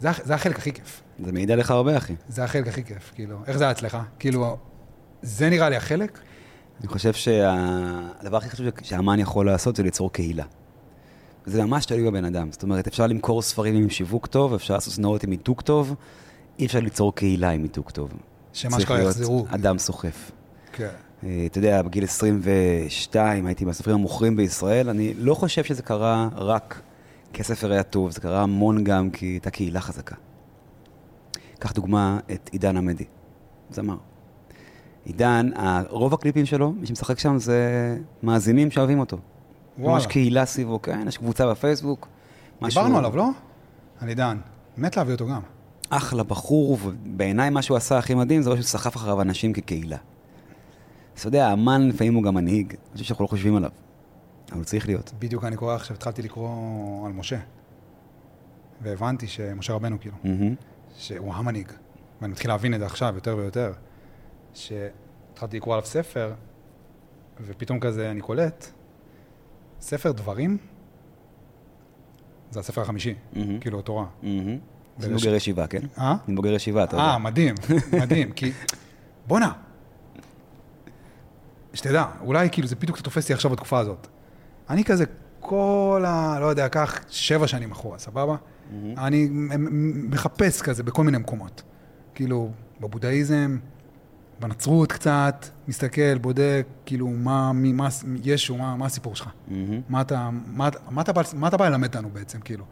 זה, זה החלק הכי כיף. זה מעיד עליך הרבה, אחי. זה החלק הכי כיף, כאילו. איך זה היה אצלך? כאילו, זה נראה לי החלק? אני חושב שהדבר הכי חשוב שהאמן יכול לעשות זה ליצור קהילה. זה ממש תלוי בבן אדם. זאת אומרת, אפשר למכור ספרים עם שיווק טוב, אפשר לעשות סדנאות עם מיתוג טוב, אי אפשר ליצור קהילה עם מיתוג טוב. שמה צריך שקרה יחזרו. אדם סוחף. כן. אה, אתה יודע, בגיל 22 הייתי מהסופרים המוכרים בישראל, אני לא חושב שזה קרה רק כי הספר היה טוב, זה קרה המון גם כי הייתה קהילה חזקה. קח דוגמה את עידן עמדי, זמר. עידן, רוב הקליפים שלו, מי שמשחק שם זה מאזינים שאוהבים אותו. וואלה. ממש קהילה סביבו, כן, יש קבוצה בפייסבוק. משהו- דיברנו עליו, לא? על עידן. מת להביא אותו גם. אחלה בחור, ובעיניי מה שהוא עשה הכי מדהים זה לא שהוא סחף אחריו אנשים כקהילה. אז אתה יודע, האמן לפעמים הוא גם מנהיג, אני חושב שאנחנו לא חושבים עליו, אבל צריך להיות. בדיוק אני קורא עכשיו, התחלתי לקרוא על משה. והבנתי שמשה רבנו, כאילו, מהמם. שהוא המנהיג. ואני מתחיל להבין את זה עכשיו יותר ויותר. שהתחלתי לקרוא עליו ספר, ופתאום כזה אני קולט, ספר דברים, זה הספר החמישי, מהמם. כאילו, התורה. ויש- אני בוגר ישיבה, כן? אה? אני בוגר ישיבה, אתה יודע. אה, מדהים, מדהים, כי... בואנה. שתדע, אולי כאילו זה בדיוק תופס לי עכשיו בתקופה הזאת. אני כזה כל ה... לא יודע, קח שבע שנים אחורה, סבבה? אני מ- מ- מחפש כזה בכל מיני מקומות. כאילו, בבודהיזם, בנצרות קצת, מסתכל, בודק, כאילו, מה, מי, מה, ישו, מה, מה הסיפור שלך? מהמם. מה אתה, מה, מה, אתה בא, מה אתה בא ללמד אותנו בעצם, כאילו?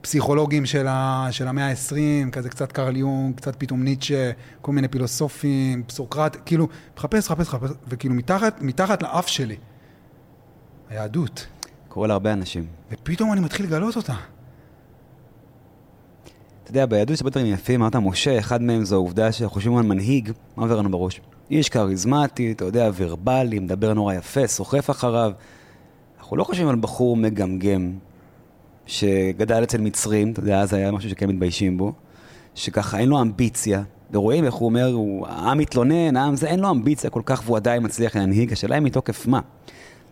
פסיכולוגים של, ה, של המאה ה-20, כזה קצת קרל יונג, קצת פתאום ניטשה, כל מיני פילוסופים, סוקרט, כאילו, מחפש, מחפש, מחפש, וכאילו מתחת, מתחת לאף שלי, היהדות, קורה להרבה אנשים. ופתאום אני מתחיל לגלות אותה. אתה יודע, ביהדות יש הרבה דברים יפים, אמרת משה, אחד מהם זו העובדה שחושבים על מנהיג, מה עובר לנו בראש? איש כריזמטי, אתה יודע, ורבלי, מדבר נורא יפה, סוחף אחריו. אנחנו לא חושבים על בחור מגמגם, שגדל אצל מצרים, אתה יודע, אז היה משהו שכן מתביישים בו, שככה אין לו אמביציה, ורואים איך הוא אומר, הוא, העם מתלונן, העם זה, אין לו אמביציה כל כך, והוא עדיין מצליח להנהיג, השאלה היא מתוקף מה.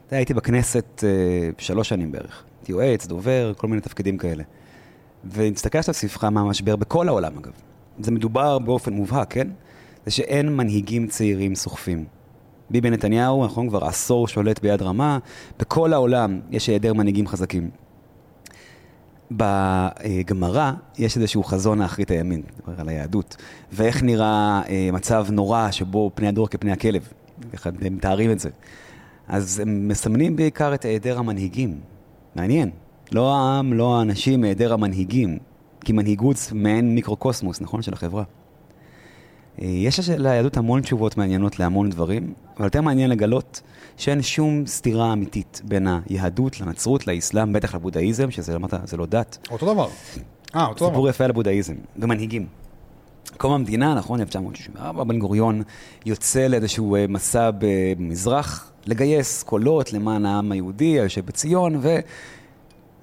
אתה יודע, הייתי בכנסת אה, שלוש שנים בערך, הייתי יועץ, דובר, כל מיני תפקידים כאלה. עכשיו סביבך מהמשבר בכל העולם אגב. זה מדובר באופן מובהק, כן? זה שאין מנהיגים צעירים סוחפים. ביבי נתניהו, נכון, כבר עשור שולט ביד רמה, בכל העולם יש היעדר מנהיגים חזקים. בגמרא יש איזשהו חזון לאחרית הימין, מדבר על היהדות, ואיך נראה אה, מצב נורא שבו פני הדור כפני הכלב, הם מתארים את זה. אז הם מסמנים בעיקר את היעדר המנהיגים. מעניין. לא העם, לא האנשים, היעדר המנהיגים. כי מנהיגות זה מעין מיקרוקוסמוס, נכון? של החברה. אה, יש ליהדות המון תשובות מעניינות להמון דברים, אבל יותר מעניין לגלות שאין שום סתירה אמיתית בין היהדות לנצרות, לאסלאם, בטח לבודהיזם, שזה אמרת, זה לא דת. אותו דבר. אה, אותו דבר. סיפור יפה על הבודהיזם, ומנהיגים. קום המדינה, נכון, 1964, בן גוריון יוצא לאיזשהו אה, מסע במזרח, לגייס קולות למען העם היהודי היושב בציון,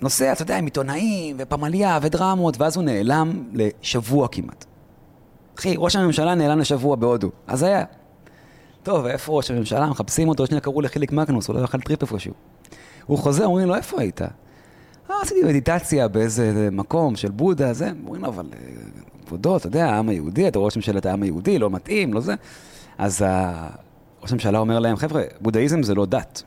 ונוסע, אתה יודע, עם עיתונאים, ופמליה, ודרמות, ואז הוא נעלם לשבוע כמעט. אחי, ראש הממשלה נעלם לשבוע בהודו, אז היה. טוב, איפה ראש הממשלה? מחפשים אותו, שנייה קראו לחיליק אולי הוא אכל טריפ איפשהו. הוא חוזר, אומרים לו, איפה היית? אה, עשיתי מדיטציה באיזה מקום של בודה, זה, אומרים לו, אבל אה, כבודו, אתה יודע, העם היהודי, אתה ראש ממשלת העם היהודי, לא מתאים, לא זה. אז ראש הממשלה אומר להם, חבר'ה, בודהיזם זה לא דת.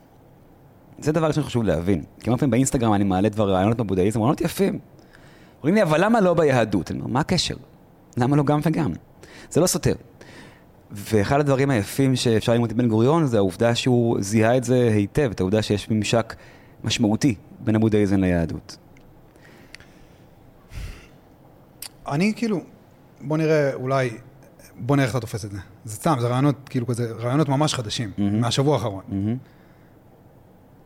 זה דבר ראשון שחשוב להבין. כמה פעמים באינסטגרם אני מעלה דבר רעיונות בבודהיזם, רעיונות יפים. אומרים לי, אבל למה לא ביהדות? אני אומר, מה הקשר? למה לא גם וגם? זה לא סותר. ואחד הדברים היפים שאפשר ללמוד מבן גוריון זה העובדה שהוא זיהה את זה היטב, את העובדה שיש ממשק משמעותי בין הבודהיזם ליהדות. אני כאילו, בוא נראה, אולי, בוא נראה איך אתה תופס את זה. זה סתם, זה רעיונות, כאילו כזה, רעיונות ממש חדשים, מהמם. מהשבוע האחרון. מהמם.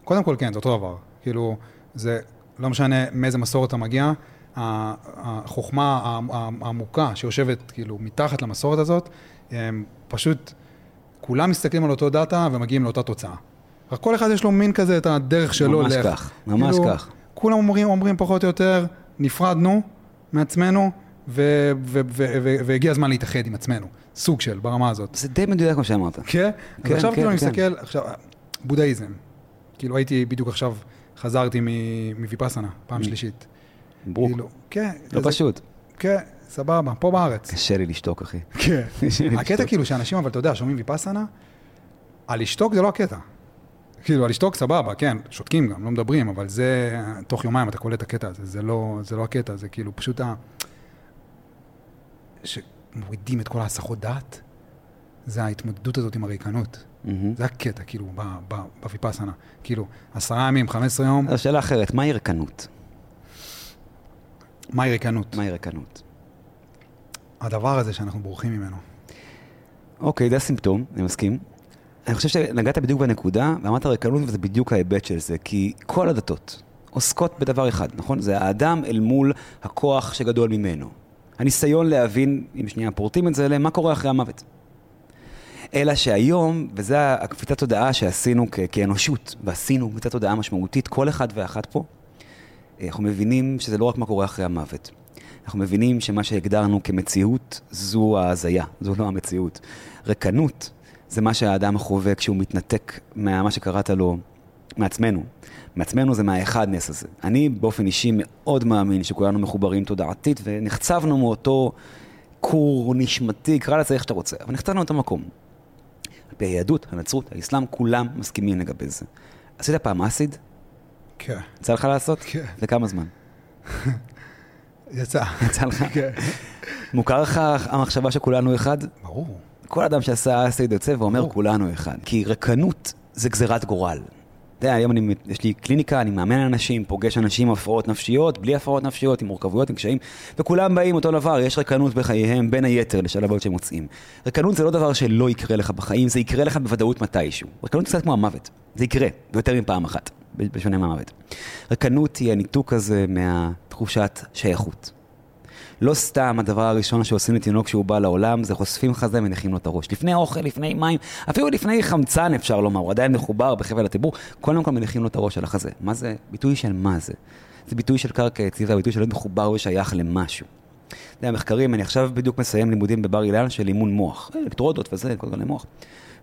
קודם כל, כן, זה אותו דבר. כאילו, זה לא משנה מאיזה מסורת אתה מגיע, החוכמה העמוקה שיושבת כאילו מתחת למסורת הזאת, הם פשוט, כולם מסתכלים על אותו דאטה ומגיעים לאותה תוצאה. רק כל אחד יש לו מין כזה את הדרך שלו. ממש לאיך- כך, ממש כאילו, כך. כולם אומרים, אומרים פחות או יותר, נפרדנו מעצמנו, ו- ו- ו- ו- והגיע הזמן להתאחד עם עצמנו. סוג של, ברמה הזאת. זה די מדויק כמו שאמרת. כן? אז כן, עכשיו כן, כאילו אני כן. מסתכל, עכשיו, בודהיזם. כאילו הייתי בדיוק עכשיו, חזרתי מ- מוויפאסנה, פעם Mm. שלישית. ברוק. כאילו, כן. לא פשוט. כן, סבבה, פה בארץ. קשה לי לשתוק, אחי. כן. הקטע. כאילו שאנשים, אבל אתה יודע, שומעים ויפאסנה, על לשתוק זה לא הקטע. כאילו, על לשתוק סבבה, כן, שותקים גם, לא מדברים, אבל זה, תוך יומיים אתה קולט את הקטע הזה, זה לא, זה לא הקטע, זה כאילו פשוט ה... שמורידים את כל ההסחות דעת, זה ההתמודדות הזאת עם הריקנות. מהמם. זה הקטע, כאילו, בוויפאסנה. כאילו, עשרה ימים, 15 יום, אז שאלה אחרת, מהי ריקנות? מהי ריקנות? מהי ריקנות? הדבר הזה שאנחנו בורחים ממנו. אוקיי, זה הסימפטום, אני מסכים. אני חושב שנגעת בדיוק בנקודה, ואמרת ריקנות, וזה בדיוק ההיבט של זה, כי כל הדתות עוסקות בדבר אחד, נכון? זה האדם אל מול הכוח שגדול ממנו. הניסיון להבין, אם שנייה פורטים את זה, מה קורה אחרי המוות. אלא שהיום, וזו הקפיצת תודעה שעשינו כ- כאנושות, ועשינו קפיצת תודעה משמעותית, כל אחד ואחת פה, אנחנו מבינים שזה לא רק מה קורה אחרי המוות. אנחנו מבינים שמה שהגדרנו כמציאות זו ההזיה, זו לא המציאות. ריקנות זה מה שהאדם חווה כשהוא מתנתק ממה שקראת לו מעצמנו. מעצמנו זה מהאחדנס הזה. אני באופן אישי מאוד מאמין שכולנו מחוברים תודעתית ונחצבנו מאותו כור נשמתי, קרא לזה איך שאתה רוצה, אבל נחצבנו מאותו מקום. על פי היהדות, הנצרות, האסלאם, כולם מסכימים לגבי זה. עשית פעם אסיד? כן. יצא לך לעשות? כן. לכמה זמן? יצא. יצא לך? כן. מוכר לך המחשבה שכולנו אחד? ברור. כל אדם שעשה אסיד יוצא ואומר ברור. כולנו אחד. כי ריקנות זה גזירת גורל. אתה יודע, היום אני, יש לי קליניקה, אני מאמן אנשים, פוגש אנשים עם הפרעות נפשיות, בלי הפרעות נפשיות, עם מורכבויות, עם קשיים, וכולם באים אותו דבר, יש ריקנות בחייהם, בין היתר, לשל הבעיות שהם מוצאים. ריקנות זה לא דבר שלא יקרה לך בחיים, זה יקרה לך בוודאות מתישהו. ריקנות זה קצת כמו המוות, זה יקרה, ויותר מפעם אחת, בשונה מהמוות. ריקנות היא הניתוק הזה מהתחושת שייכות. לא סתם הדבר הראשון שעושים לתינוק כשהוא בא לעולם, זה חושפים חזה ומניחים לו את הראש. לפני אוכל, לפני מים, אפילו לפני חמצן אפשר לומר, הוא עדיין מחובר בחבל הטיבור, קודם כל מניחים לו את הראש על החזה. מה זה? ביטוי של מה זה? זה ביטוי של קרקע יציבה, ביטוי של להיות מחובר ושייך למשהו. אתה יודע, מחקרים, אני עכשיו בדיוק מסיים לימודים בבר אילן של אימון מוח, אלקטרודות וזה, כל מיני מוח.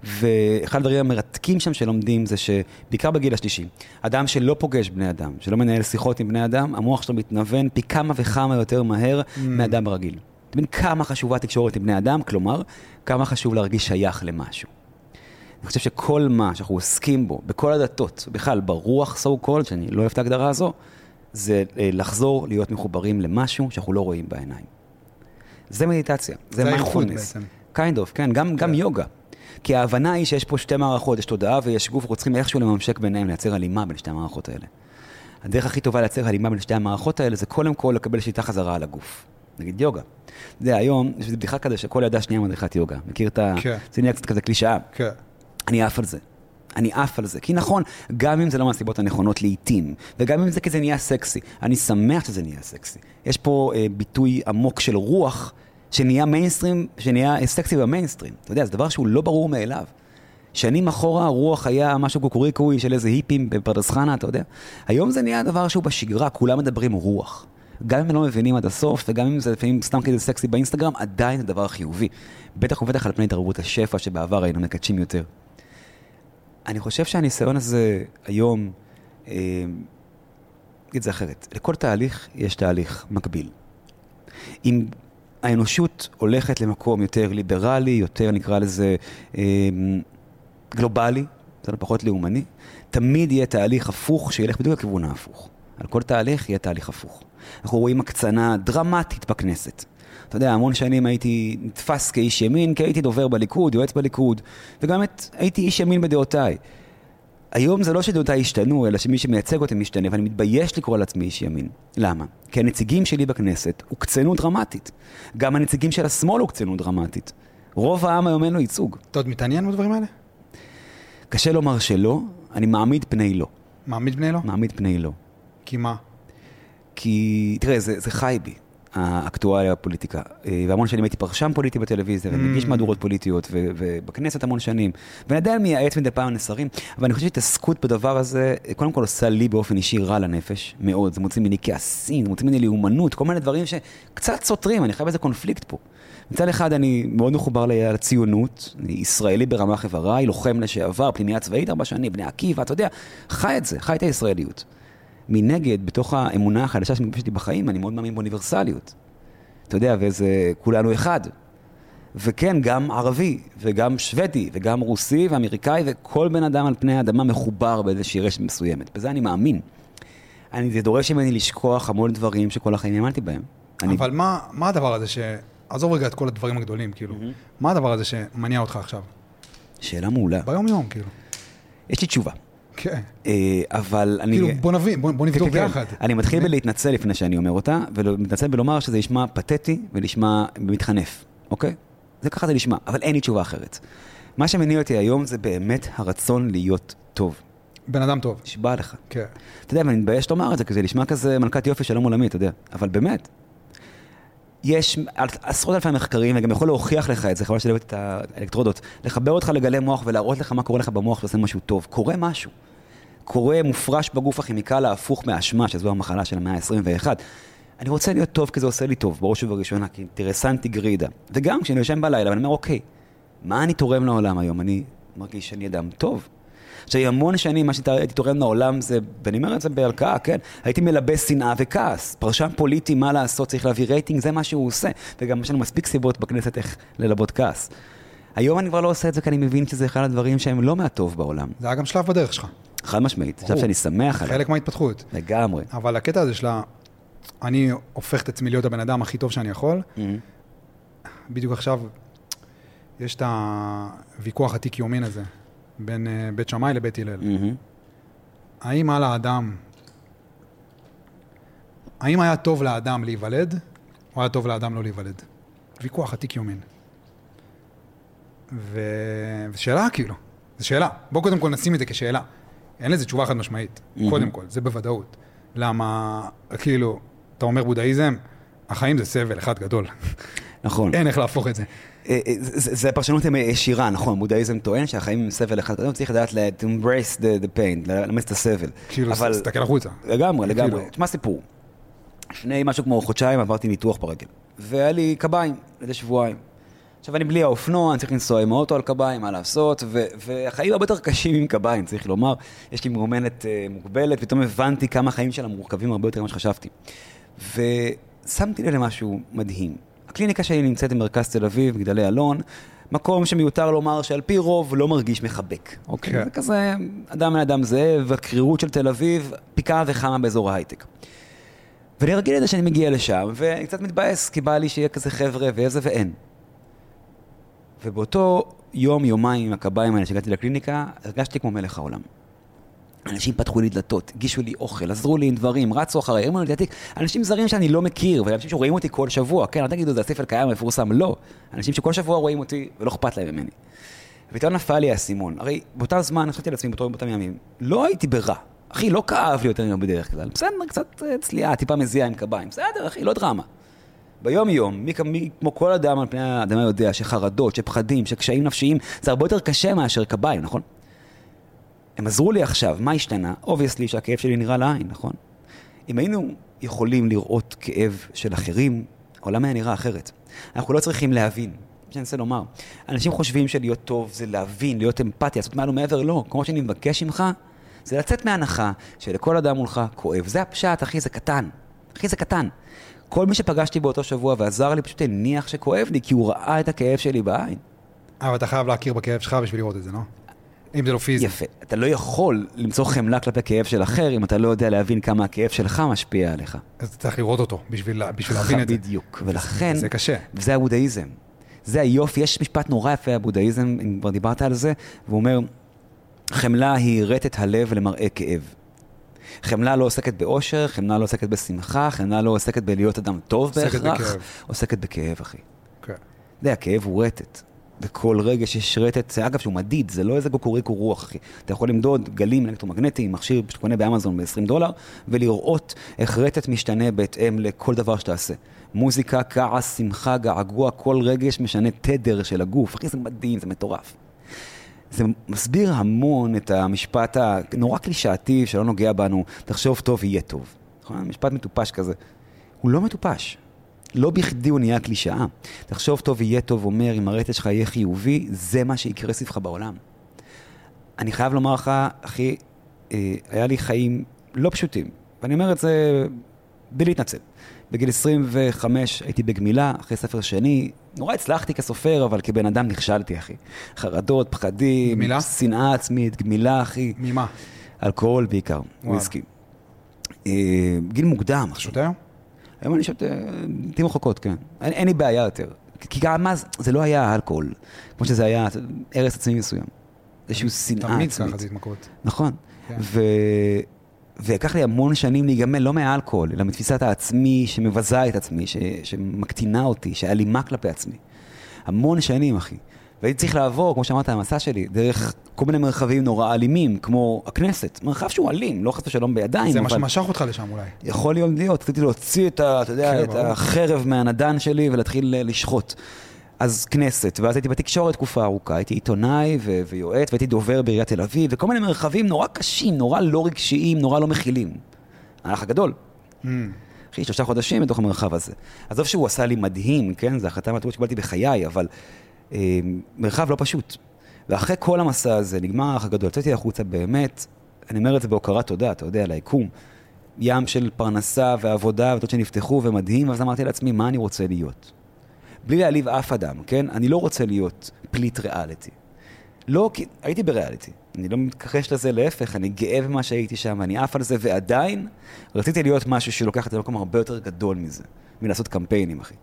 ואחד הדברים המרתקים שם שלומדים זה שבעיקר בגיל השלישי, אדם שלא פוגש בני אדם, שלא מנהל שיחות עם בני אדם, המוח שלו מתנוון פי כמה וכמה יותר מהר Mm. מאדם רגיל. אתה מבין כמה חשובה תקשורת עם בני אדם, כלומר, כמה חשוב להרגיש שייך למשהו. אני חושב שכל מה שאנחנו עוסקים בו, בכל הדתות, בכלל ברוח so called, שאני לא אוהב את ההגדרה הזו, זה אה, לחזור להיות מחוברים למשהו שאנחנו לא רואים בעיניים. זה מדיטציה, זה זה. בעצם. kind of, כן, גם, גם יוגה. כי ההבנה היא שיש פה שתי מערכות, יש תודעה ויש גוף, אנחנו צריכים איכשהו לממשק ביניהם, לייצר הלימה בין שתי המערכות האלה. הדרך הכי טובה לייצר הלימה בין שתי המערכות האלה זה קודם כל לקבל שליטה חזרה על הגוף. נגיד יוגה. אתה יודע, היום יש בדיחה כזה שכל ילדה שנייה מדריכת יוגה. מכיר את ה... כן. זה נהיה קצת כזה קלישאה. כן. אני עף על זה. אני עף על זה. כי נכון, גם אם זה לא מהסיבות הנכונות לעיתים, וגם אם זה כי זה נהיה סקסי, אני שמח שזה נהיה סקסי. יש פה אה, ביטוי עמוק של רוח שנהיה מיינסטרים, שנהיה סקסי במיינסטרים. אתה יודע, זה דבר שהוא לא ברור מאליו. שנים אחורה הרוח היה משהו קוקוריקוי של איזה היפים בפרדס חנה, אתה יודע. היום זה נהיה דבר שהוא בשגרה, כולם מדברים רוח. גם אם הם לא מבינים עד הסוף, וגם אם זה לפעמים סתם כזה סקסי באינסטגרם, עדיין זה דבר חיובי. בטח ובטח על פני תרבות השפע שבעבר היינו מקדשים יותר. אני חושב שהניסיון הזה היום, אה, נגיד את זה אחרת, לכל תהליך יש תהליך מקביל. אם האנושות הולכת למקום יותר ליברלי, יותר נקרא לזה אה, גלובלי, לא פחות לאומני, תמיד יהיה תהליך הפוך שילך בדיוק לכיוון ההפוך. על כל תהליך יהיה תהליך הפוך. אנחנו רואים הקצנה דרמטית בכנסת. אתה יודע, המון שנים הייתי נתפס כאיש ימין, כי הייתי דובר בליכוד, יועץ בליכוד, וגם את, הייתי איש ימין בדעותיי. היום זה לא שדעותיי השתנו, אלא שמי שמייצג אותי משתנה, ואני מתבייש לקרוא לעצמי איש ימין. למה? כי הנציגים שלי בכנסת הוקצנו דרמטית. גם הנציגים של השמאל הוקצנו דרמטית. רוב העם היום אין לו ייצוג. אתה עוד מתעניין בדברים האלה? קשה לומר שלא, אני מעמיד פני לא. מעמיד בני לא? מעמיד פני לא. כי מה? כי, תראה, זה, זה חי בי, האקטואליה הפוליטיקה. אה, והמון שנים הייתי פרשן פוליטי בטלוויזיה, ומגיש Mm. מהדורות פוליטיות, ובכנסת המון שנים. ואני עדיין מייעץ מדי פעם לשרים, אבל אני חושב שהתעסקות בדבר הזה, קודם כל עושה לי באופן אישי רע לנפש, מאוד. זה מוציא ממני כעסים, זה מוציא ממני לאומנות, כל מיני דברים שקצת סותרים, אני חייב איזה קונפליקט פה. מצד אחד אני מאוד מחובר לציונות, אני ישראלי ברמ"ח איבריי, לוחם לשעבר, פנימייה צבאית ארבע שנים, בני עקיבא, אתה יודע, חי את זה, חי את הישראליות. מנגד, בתוך האמונה החדשה מפגש איתי בחיים, אני מאוד מאמין באוניברסליות. אתה יודע, וזה כולנו אחד. וכן, גם ערבי, וגם שוודי, וגם רוסי ואמריקאי, וכל בן אדם על פני האדמה מחובר באיזושהי רשת מסוימת. בזה אני מאמין. אני, זה דורש ממני לשכוח המון דברים שכל החיים האמנתי בהם. אני, אבל מה, מה הדבר הזה ש... עזוב רגע את כל הדברים הגדולים, כאילו. מה הדבר הזה שמניע אותך עכשיו? שאלה מעולה. ביום-יום, כאילו. יש לי תשובה. כן. אה, אבל אני... כאילו, בוא נבין, בוא, נבדוק ביחד. אני מתחיל בלהתנצל לפני שאני אומר אותה, ומתנצל בלומר שזה נשמע פתטי ונשמע מתחנף, אוקיי? זה ככה זה נשמע, אבל אין לי תשובה אחרת. מה שמניע אותי היום זה באמת הרצון להיות טוב. בן אדם טוב. נשבע לך. כן. אתה יודע, ואני מתבייש לומר את זה, כי זה נשמע כזה מלכת יופי שלום עולמי, אתה יודע. אבל באמת, יש עשרות אלפי מחקרים, וגם יכול להוכיח לך את זה, חבל שלהבאת את האלקטרודות, לחבר אותך לגלי מוח ולהראות לך מה קורה לך במוח ועושה משהו טוב. קורה משהו. קורה מופרש בגוף הכימיקל ההפוך מהאשמה, שזו המחלה של המאה ה-21. אני רוצה להיות טוב כי זה עושה לי טוב, בראש ובראשונה, כאינטרסנטי גרידה. וגם כשאני יושן בלילה ואני אומר, אוקיי, מה אני תורם לעולם היום? אני מרגיש שאני אדם טוב. עכשיו, המון שנים, מה שהייתי תורם לעולם זה, ואני אומר את זה בהלקאה, כן? הייתי מלבה שנאה וכעס. פרשן פוליטי, מה לעשות, צריך להביא רייטינג, זה מה שהוא עושה. וגם יש לנו מספיק סיבות בכנסת איך ללבות כעס. היום אני כבר לא עושה את זה, כי אני מבין שזה אחד הדברים שהם לא מהטוב בעולם. זה היה גם שלב בדרך שלך. חד משמעית. עכשיו שאני שמח עליו. חלק מההתפתחות. לגמרי. אבל הקטע הזה שלה, אני הופך את עצמי להיות הבן אדם הכי טוב שאני יכול. Mhm. בדיוק עכשיו, יש את הוויכוח עתיק יומין הזה, בין אה, בית שמאי לבית הלל. מהמם. האם על האדם, האם היה טוב לאדם להיוולד, או היה טוב לאדם לא להיוולד? ויכוח עתיק יומין. ו... ושאלה כאילו, זו שאלה. בואו קודם כל נשים את זה כשאלה. אין לזה תשובה חד משמעית, מהמם. קודם כל, זה בוודאות. למה, כאילו, אתה אומר בודהיזם, החיים זה סבל אחד גדול. נכון. אין איך להפוך את זה. אה, אה, זה פרשנות ישירה, נכון, בודהיזם טוען שהחיים הם סבל אחד גדול, צריך לדעת to embrace the, the pain, לאמץ את הסבל. כאילו, תסתכל החוצה. לגמרי, כאילו- לגמרי. תשמע סיפור. לפני משהו כמו חודשיים עברתי ניתוח ברגל, והיה לי קביים לאיזה שבועיים. עכשיו אני בלי האופנוע, אני צריך לנסוע עם האוטו על קביים, מה לעשות, ו- והחיים הרבה יותר קשים עם קביים, צריך לומר. יש לי מאומנת אה, מוגבלת, פתאום הבנתי כמה החיים שלה מורכבים הרבה יותר ממה שחשבתי. ושמתי לב למשהו מדהים. הקליניקה שלי נמצאת במרכז תל אביב, מגדלי אלון, מקום שמיותר לומר שעל פי רוב לא מרגיש מחבק. אוקיי? כן. זה כזה אדם בן אדם זאב, הקרירות של תל אביב, פי כמה וכמה באזור ההייטק. ואני רגיל לזה שאני מגיע לשם, ואני קצת מתבאס, כי בא לי שיהיה כזה חבר'ה ואיזה ואין. ובאותו יום, יומיים עם הקביים האלה שהגעתי לקליניקה, הרגשתי כמו מלך העולם. אנשים פתחו לי דלתות, הגישו לי אוכל, עזרו לי עם דברים, רצו אחריי, הרימו לי לדעתי, אנשים זרים שאני לא מכיר, ואנשים שרואים אותי כל שבוע, כן, אל תגידו, זה הספר קיים מפורסם, לא. אנשים שכל שבוע רואים אותי ולא אכפת להם ממני. ופתאום נפל לי האסימון. הרי באותה זמן, חשבתי על עצמי באותם ימים, לא הייתי ברע. אחי, לא כאב לי יותר מדי בדרך כלל. בסדר, קצת אה, צליעה, טיפה מזיעה עם קביים. בסדר, אחי, לא דרמה. ביום-יום, מי, מי כמו כל אדם על פני האדמה יודע שחרדות, שפחדים, שקשיים נפשיים, זה הרבה יותר קשה מאשר קביים, נכון? הם עזרו לי עכשיו, מה השתנה? obviously שהכאב שלי נראה לעין, נכון? אם היינו יכולים לראות כאב של אחרים, העולם היה נראה אחרת. אנחנו לא צריכים להבין. מה שאני מנסה לומר, אנשים חושבים שלהיות טוב זה להבין, להיות אמפתיה, לעשות מעל ומעבר, לא. כמו שאני מבקש ממך, זה לצאת מהנחה שלכל אדם מולך כואב. זה הפשט, אחי, זה קטן. אחי, זה קטן. כל מי שפגשתי באותו שבוע ועזר לי פשוט הניח שכואב לי, כי הוא ראה את הכאב שלי בעין. אבל אתה חייב להכיר בכאב שלך בשביל לראות את זה, לא? אם זה לא פיזי. יפה. אתה לא יכול למצוא חמלה כלפי כאב של אחר, אם אתה לא יודע להבין כמה הכאב שלך משפיע עליך. אז אתה צריך לראות אותו בשביל בשביל להבין את זה. בדיוק. ולכן, זה קשה. וזה הבודהיזם. זה היופי, יש משפט נורא יפה בבודהיזם, אם כבר דיברת על זה, והוא אומר, חמלה היא רטט הלב למראה כאב. חמלה לא עוסקת באושר, חמלה לא עוסקת בשמחה, חמלה לא עוסקת בלהיות אדם טוב עוסקת בהכרח, בכאב. עוסקת בכאב, אחי. כן. אתה יודע, הכאב הוא רטט. בכל רגש יש רטט, זה אגב שהוא מדיד, זה לא איזה גוקוריקו רוח, אחי. אתה יכול למדוד גלים אלקטרומגנטיים, מכשיר שאתה קונה באמזון ב-20 דולר, ולראות איך רטט משתנה בהתאם לכל דבר שתעשה. מוזיקה, כעס, שמחה, געגוע, כל רגש משנה תדר של הגוף. אחי, זה מדהים, זה מטורף. זה מסביר המון את המשפט הנורא קלישאתי שלא נוגע בנו, תחשוב טוב, יהיה טוב. נכון? משפט מטופש כזה. הוא לא מטופש. לא בכדי הוא נהיה קלישאה. תחשוב טוב, יהיה טוב, אומר, אם הרטט שלך יהיה חיובי, זה מה שיקרה סביבך בעולם. אני חייב לומר לך, אחי, אה, היה לי חיים לא פשוטים, ואני אומר את זה בלי להתנצל. בגיל 25 הייתי בגמילה, אחרי ספר שני. נורא הצלחתי כסופר, אבל כבן אדם נכשלתי, אחי. חרדות, פחדים, גמילה? שנאה עצמית, גמילה, אחי. ממה? אלכוהול בעיקר. וויסקי. אה, גיל מוקדם, אחי. שותה היום? אני שותה, לעיתים רחוקות, כן. אין, אין לי בעיה יותר. כי גם אז זה לא היה אלכוהול, כמו שזה היה הרס עצמי מסוים. איזושהי שנאה תמיד עצמית. ככה זה התמכרות. נכון. כן. ו... ולקח לי המון שנים להיגמל, לא מהאלכוהול, אלא מתפיסת העצמי שמבזה את עצמי, ש... שמקטינה אותי, שאלימה כלפי עצמי. המון שנים, אחי. והייתי צריך לעבור, כמו שאמרת, המסע שלי, דרך כל מיני מרחבים נורא אלימים, כמו הכנסת. מרחב שהוא אלים, לא חס ושלום בידיים, זה מה אבל שמשך אותך לשם אולי. יכול להיות להיות, רציתי להוציא את, ה, אתה יודע, כן, את. החרב מהנדן שלי ולהתחיל לשחוט. אז כנסת, ואז הייתי בתקשורת תקופה ארוכה, הייתי עיתונאי ו- ויועץ, והייתי דובר בעיריית תל אביב, וכל מיני מרחבים נורא קשים, נורא לא רגשיים, נורא לא מכילים. האח הגדול. Mm. אחי, שלושה חודשים בתוך המרחב הזה. עזוב שהוא עשה לי מדהים, כן? זו החלטה מהטובות שקיבלתי בחיי, אבל אה, מרחב לא פשוט. ואחרי כל המסע הזה, נגמר האח הגדול, יצאתי החוצה באמת, אני אומר את זה בהוקרת תודה, אתה יודע, ליקום. ים של פרנסה ועבודה ודעות שנפתחו ומדהים, ואז אמרתי לעצמי, מה אני רוצה להיות? בלי להעליב אף אדם, כן? אני לא רוצה להיות פליט ריאליטי. לא, כי הייתי בריאליטי. אני לא מתכחש לזה, להפך, אני גאה במה שהייתי שם, אני עף על זה, ועדיין רציתי להיות משהו שלוקח את זה למקום הרבה יותר גדול מזה, מלעשות קמפיינים, אחי.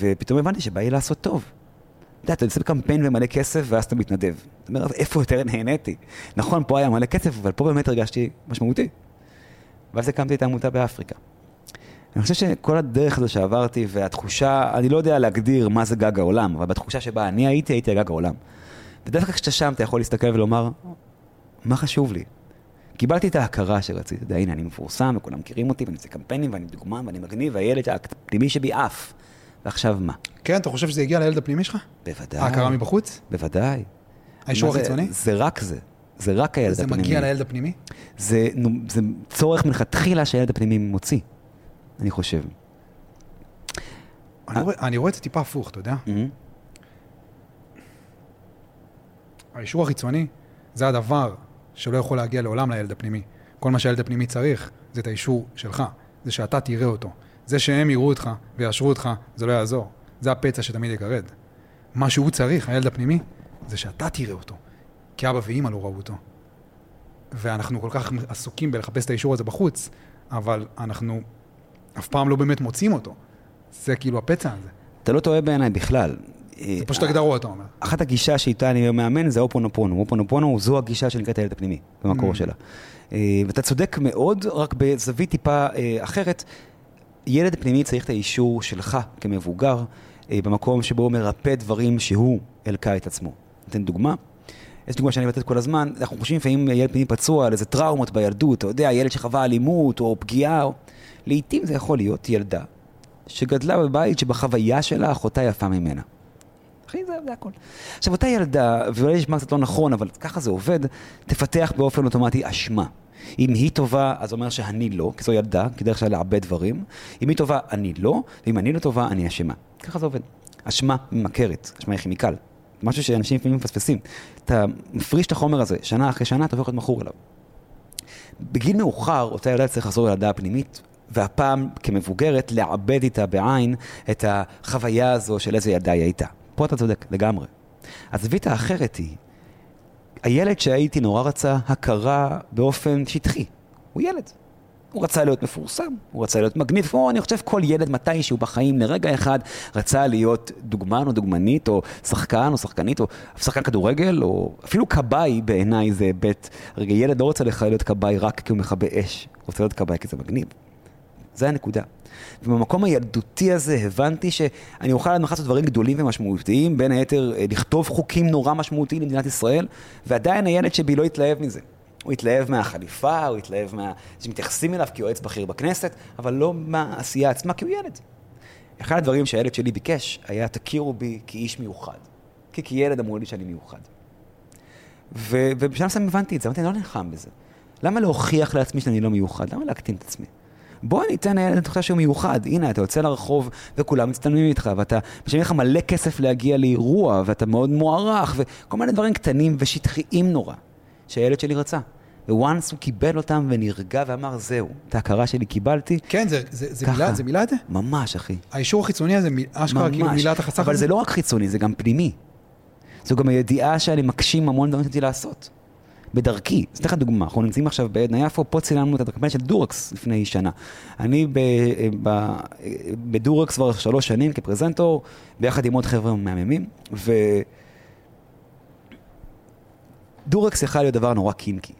ופתאום הבנתי שבא לי לעשות טוב. אתה יודע, אתה עושה קמפיין ומלא כסף, ואז אתה מתנדב. אתה אומר, איפה יותר נהניתי? נכון, פה היה מלא כסף, אבל פה באמת הרגשתי משמעותי. ואז הקמתי את העמותה באפריקה. אני חושב שכל הדרך הזו שעברתי, והתחושה, אני לא יודע להגדיר מה זה גג העולם, אבל בתחושה שבה אני הייתי, הייתי הגג העולם. ודווקא כשאתה שם, אתה יכול להסתכל ולומר, מה חשוב לי? קיבלתי את ההכרה שרציתי, אתה יודע, הנה, אני מפורסם, וכולם מכירים אותי, ואני עושה קמפיינים, ואני דוגמן, ואני מגניב, והילד הפנימי שבי עף. ועכשיו מה? כן, אתה חושב שזה הגיע לילד הפנימי שלך? בוודאי. ההכרה מבחוץ? בוודאי. האישור מה זה- החיצוני? זה רק זה. זה רק הילד זה הפנימי. מגיע לילד הפנימי? זה, נו, זה צורך מלכתחילה שהילד הפנימי מוציא, אני חושב. אני רואה- אני רואה את זה טיפה הפוך, אתה יודע? מהמם. האישור החיצוני זה הדבר שלא יכול להגיע לעולם לילד הפנימי. כל מה שהילד הפנימי צריך זה את האישור שלך, זה שאתה תראה אותו. זה שהם יראו אותך ויאשרו אותך, זה לא יעזור. זה הפצע שתמיד יגרד. מה שהוא צריך, הילד הפנימי, זה שאתה תראה אותו. כי אבא ואימא לא ראו אותו. ואנחנו כל כך עסוקים בלחפש את האישור הזה בחוץ, אבל אנחנו אף פעם לא באמת מוצאים אותו. זה כאילו הפצע הזה. אתה לא טועה בעיניי בכלל. זה פשוט הגדרות, אתה אומר. אחת הגישה שאיתה אני מאמן זה אופונופונו. אופונופונו זו הגישה שנקראת הילד הפנימי, במקור Mm. שלה. אה, ואתה צודק מאוד, רק בזווית טיפה אה, אחרת. ילד פנימי צריך את האישור שלך כמבוגר, אה, במקום שבו הוא מרפא דברים שהוא הלקה את עצמו. ניתן דוגמה. יש דוגמה שאני מבטאת כל הזמן, אנחנו חושבים לפעמים ילד פנימי פצוע על איזה טראומות בילדות, אתה יודע, ילד שחווה אלימות או פגיעה, או... לעתים זה יכול להיות ילדה שגדלה בבית שבחוויה שלה אחותה יפה ממנה. אחי, זה, זה הכל. עכשיו, אותה ילדה, ואולי נשמע קצת לא נכון, אבל ככה זה עובד, תפתח באופן אוטומטי אשמה. אם היא טובה, אז אומר שאני לא, כי זו ילדה, כי דרך שלה לעבד דברים. אם היא טובה, אני לא, ואם אני לא טובה, אני אשמה. ככה זה עובד. אשמה ממכרת, אשמה היא כימיקל. משהו שאנשים לפעמים מפספסים. אתה מפריש את החומר הזה, שנה אחרי שנה, אתה הופך להיות מכור אליו. בגיל מאוחר, אותה ילדה צריך לחזור לילדה הפנימית, והפעם כמבוגרת, לעבד איתה בעין את החוויה הזו של איזה ילדה היא הייתה. פה אתה צודק, לגמרי. הזווית האחרת היא, הילד שהייתי נורא רצה הכרה באופן שטחי. הוא ילד. הוא רצה להיות מפורסם, הוא רצה להיות מגניב, כמו אני חושב כל ילד מתישהו בחיים לרגע אחד רצה להיות דוגמן או דוגמנית, או שחקן או שחקנית, או שחקן כדורגל, או אפילו כבאי בעיניי זה היבט. רגע, ילד לא רוצה להיות כבאי רק כי הוא מכבה אש, הוא רוצה להיות כבאי כי זה מגניב. זה הנקודה. ובמקום הילדותי הזה הבנתי שאני אוכל עד מחר לעשות דברים גדולים ומשמעותיים, בין היתר אה, לכתוב חוקים נורא משמעותיים למדינת ישראל, ועדיין הילד שבי לא התלהב מזה. הוא התלהב מהחליפה, הוא התלהב מה... שמתייחסים אליו כיועץ בכיר בכנסת, אבל לא מהעשייה עצמה, כי הוא ילד. אחד הדברים שהילד שלי ביקש היה, תכירו בי כאיש מיוחד. כי כילד אמרו לי שאני מיוחד. ובשלב מסוים הבנתי את זה, אמרתי, אני לא נלחם בזה. למה להוכיח לעצמי שאני לא מיוחד? למה להקטין את עצמי? בוא ניתן לילד את התחושה שהוא מיוחד. הנה, אתה יוצא לרחוב וכולם מצטלמים איתך, ואתה, משלמים לך מלא כסף להגיע לאירוע, ואתה מאוד מוערך, וכל מיני דברים קטנים ושטחיים נורא, שהילד שלי רצה. וואנס הוא קיבל אותם ונרגע ואמר, זהו, את ההכרה שלי קיבלתי, כן, זה, זה, זה ככה. מילה, זה מילה את זה? ממש, אחי. האישור החיצוני הזה, אשכרה כאילו מילת החסך אבל הזה? זה לא רק חיצוני, זה גם פנימי. זו גם הידיעה שאני מגשים המון דברים שרציתי לעשות. בדרכי. אז אתן לך דוגמה, אנחנו נמצאים עכשיו בעדנה יפו, פה צילמנו את הקמפיין של דורקס לפני שנה. אני ב, ב, בדורקס כבר שלוש שנים כפרזנטור, ביחד עם עוד חבר'ה מהממים, ו... דורקס יכל להיות דבר נורא קינקי,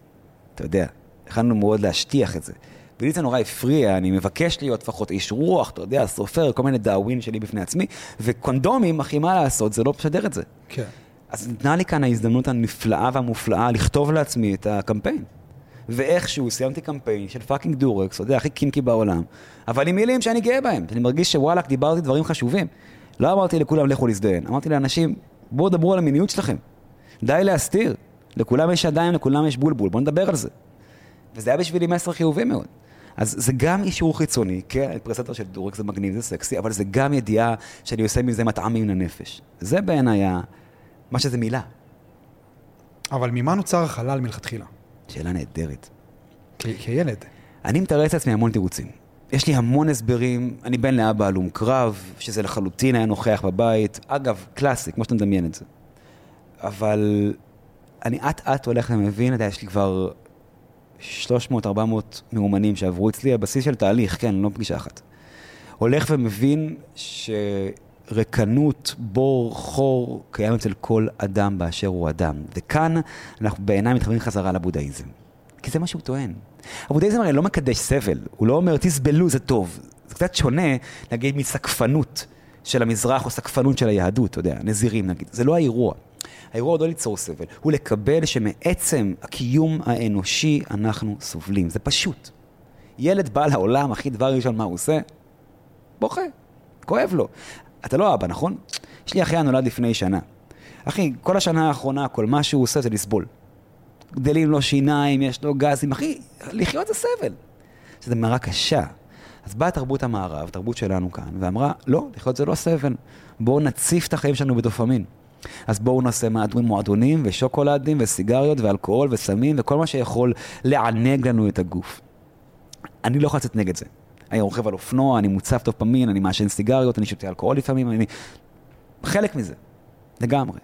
אתה יודע, יכלנו מאוד להשטיח את זה. ולי זה נורא הפריע, אני מבקש להיות לפחות איש רוח, אתה יודע, סופר, כל מיני דאווין שלי בפני עצמי, וקונדומים, אחי, מה לעשות, זה לא משדר את זה. כן. אז ניתנה לי כאן ההזדמנות הנפלאה והמופלאה לכתוב לעצמי את הקמפיין. ואיכשהו סיימתי קמפיין של fucking דורקס, אתה יודע, הכי קינקי בעולם, אבל עם מילים שאני גאה בהם, שאני מרגיש שוואלה, דיברתי דברים חשובים. לא אמרתי לכולם לכו להזדיין, אמרתי לאנשים, בואו דברו על המיניות שלכם. די להסתיר. לכולם יש ידיים, לכולם יש בולבול, בואו נדבר על זה. וזה היה בשבילי מסר חיובי מאוד. אז זה גם אישור חיצוני, כן, presenter של דורקס זה מגניב, זה סקסי, אבל זה גם ידיעה שאני עושה מזה מטעם מן הנפש. זה בעיניי מה שזה מילה. אבל ממה נוצר החלל מלכתחילה? שאלה נהדרת. כילד. אני מתרץ לעצמי המון תירוצים. יש לי המון הסברים, אני בן לאבא הלום קרב, שזה לחלוטין היה נוכח בבית. אגב, קלאסי, כמו שאתה מדמיין את זה. אבל אני אט אט הולך ומבין, אתה יודע, יש לי כבר 300-400 מאומנים שעברו אצלי, הבסיס של תהליך, כן, לא פגישה אחת. הולך ומבין שרקנות, בור, חור, קיים אצל כל אדם באשר הוא אדם. וכאן אנחנו בעיניי מתחברים חזרה לבודהיזם. כי זה מה שהוא טוען. הבודהיזם הרי לא מקדש סבל, הוא לא אומר תסבלו זה טוב. זה קצת שונה, נגיד, מסקפנות של המזרח או סקפנות של היהדות, אתה יודע, נזירים נגיד. זה לא האירוע. האירוע הוא לא ליצור סבל, הוא לקבל שמעצם הקיום האנושי אנחנו סובלים. זה פשוט. ילד בא לעולם, אחי, דבר ראשון, מה הוא עושה? בוכה, כואב לו. אתה לא אבא, נכון? יש לי אחיין נולד לפני שנה. אחי, כל השנה האחרונה, כל מה שהוא עושה זה לסבול. גדלים לו שיניים, יש לו גזים, אחי, לחיות זה סבל. שזה מראה קשה. אז באה תרבות המערב, תרבות שלנו כאן, ואמרה, לא, לחיות זה לא סבל. בואו נציף את החיים שלנו בדופמין. אז בואו נעשה מועדונים ושוקולדים וסיגריות ואלכוהול וסמים וכל מה שיכול לענג לנו את הגוף. אני לא יכול לצאת נגד זה. אני רוכב על אופנוע, אני מוצף דופמין, אני מעשן סיגריות, אני שותה אלכוהול לפעמים, אני... חלק מזה, לגמרי.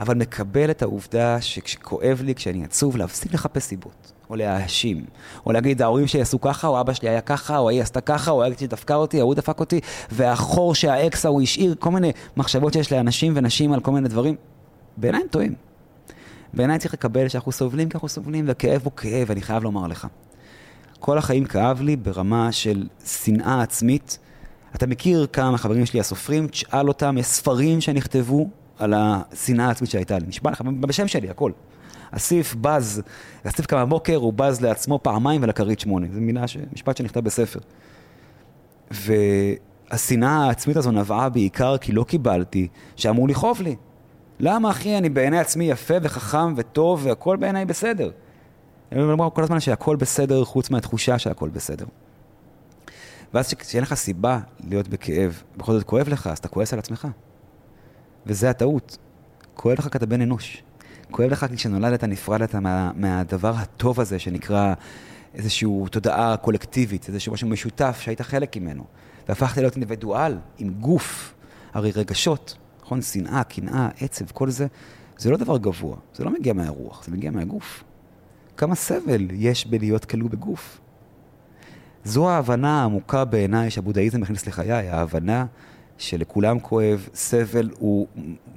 אבל מקבל את העובדה שכשכואב לי, כשאני עצוב, להפסיק לחפש סיבות, או להאשים, או להגיד, ההורים שלי עשו ככה, או אבא שלי היה ככה, או ההיא עשתה ככה, או שלי דפקה אותי, ההוא דפק אותי, והחור שהאקס ההוא השאיר, כל מיני מחשבות שיש לאנשים ונשים על כל מיני דברים. בעיניי הם טועים. בעיניי צריך לקבל שאנחנו סובלים כי אנחנו סובלים, והכאב הוא כאב, אני חייב לומר לך. כל החיים כאב לי ברמה של שנאה עצמית. אתה מכיר כמה מהחברים שלי הסופרים, תשאל אותם, יש ספרים שנכתבו על השנאה העצמית שהייתה לי. נשבע לך, בשם שלי, הכל. אסיף בז, אסיף קם בבוקר, הוא בז לעצמו פעמיים ולכרית שמונה. זו מילה, ש... משפט שנכתב בספר. והשנאה העצמית הזו נבעה בעיקר כי לא קיבלתי שאמור לכאוב לי. למה, אחי, אני בעיני עצמי יפה וחכם וטוב והכל בעיניי בסדר. אני אומר כל הזמן שהכל בסדר חוץ מהתחושה שהכל בסדר. ואז כשאין לך סיבה להיות בכאב, בכל זאת כואב לך, אז אתה כועס על עצמך. וזה הטעות. כואב לך כי אתה בן אנוש. כואב לך כי כשנולדת נפרדת מה, מהדבר הטוב הזה שנקרא איזושהי תודעה קולקטיבית, איזשהו משהו משותף שהיית חלק ממנו. והפכת להיות אינדיבידואל עם גוף. הרי רגשות, נכון? שנאה, קנאה, עצב, כל זה, זה לא דבר גבוה. זה לא מגיע מהרוח, זה מגיע מהגוף. כמה סבל יש בלהיות כלוא בגוף. זו ההבנה העמוקה בעיניי שהבודהיזם הכניס לחיי, ההבנה שלכולם כואב, סבל הוא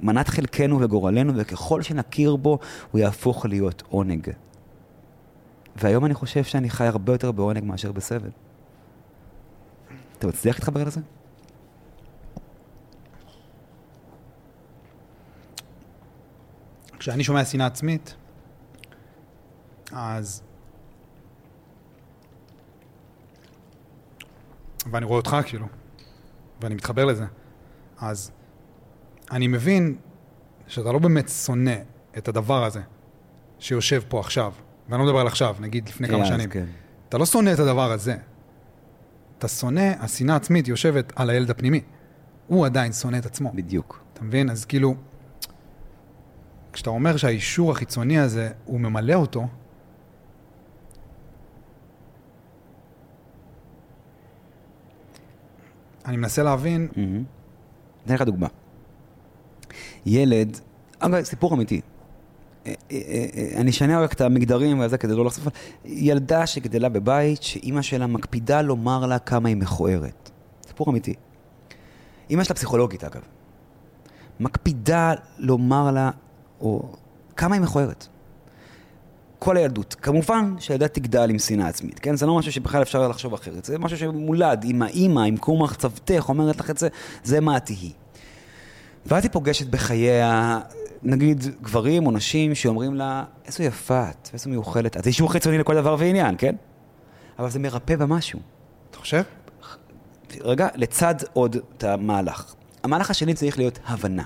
מנת חלקנו וגורלנו, וככל שנכיר בו, הוא יהפוך להיות עונג. והיום אני חושב שאני חי הרבה יותר בעונג מאשר בסבל. אתה מצליח להתחבר לזה? כשאני שומע שנאה עצמית, אז... ואני רואה אותך כאילו, ואני מתחבר לזה. אז אני מבין שאתה לא באמת שונא את הדבר הזה שיושב פה עכשיו, ואני לא מדבר על עכשיו, נגיד לפני כמה אז שנים. כן. אתה לא שונא את הדבר הזה. אתה שונא, השנאה העצמית יושבת על הילד הפנימי. הוא עדיין שונא את עצמו. בדיוק. אתה מבין? אז כאילו, כשאתה אומר שהאישור החיצוני הזה, הוא ממלא אותו, אני מנסה להבין. אתן לך דוגמה. ילד, אגב, סיפור אמיתי. אה, אה, אה, אני אשנה רק את המגדרים וזה כדי לא לחשוף, ילדה שגדלה בבית שאימא שלה מקפידה לומר לה כמה היא מכוערת. סיפור אמיתי. אימא שלה פסיכולוגית אגב. מקפידה לומר לה, או כמה היא מכוערת. כל הילדות. כמובן שהילדה תגדל עם שנאה עצמית, כן? זה לא משהו שבכלל אפשר לחשוב אחרת. זה משהו שמולד, אם האימא, עם קום מחצבתך, אומרת לך את זה, זה מה את תהיי. ואז היא פוגשת בחייה, נגיד, גברים או נשים שאומרים לה, איזו יפה את, איזו מיוחדת את. זה אישור חיצוני לכל דבר ועניין, כן? אבל זה מרפא במשהו. אתה חושב? רגע, לצד עוד את המהלך. המהלך השני צריך להיות הבנה.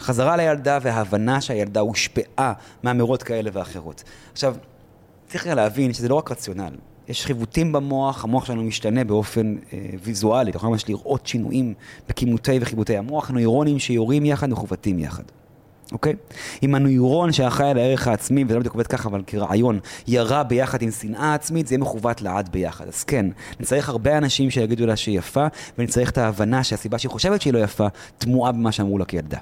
חזרה לילדה וההבנה שהילדה הושפעה מאמירות כאלה ואחרות. עכשיו, צריך להבין שזה לא רק רציונל. יש חיווטים במוח, המוח שלנו משתנה באופן אה, ויזואלי, יכול ממש לראות שינויים בכימותי וחיווטי המוח, נוירונים שיורים יחד מכוותים יחד. אוקיי? אם הנוירון שאחראי על הערך העצמי, וזה לא בדיוק עובד ככה, אבל כרעיון, ירה ביחד עם שנאה עצמית, זה יהיה מכוות לעד ביחד. אז כן, נצטרך הרבה אנשים שיגידו לה שהיא יפה, ונצטרך את ההבנה שהסיבה שהיא חושבת שהיא לא יפה, תמוהה במה שאמרו לה כילדה.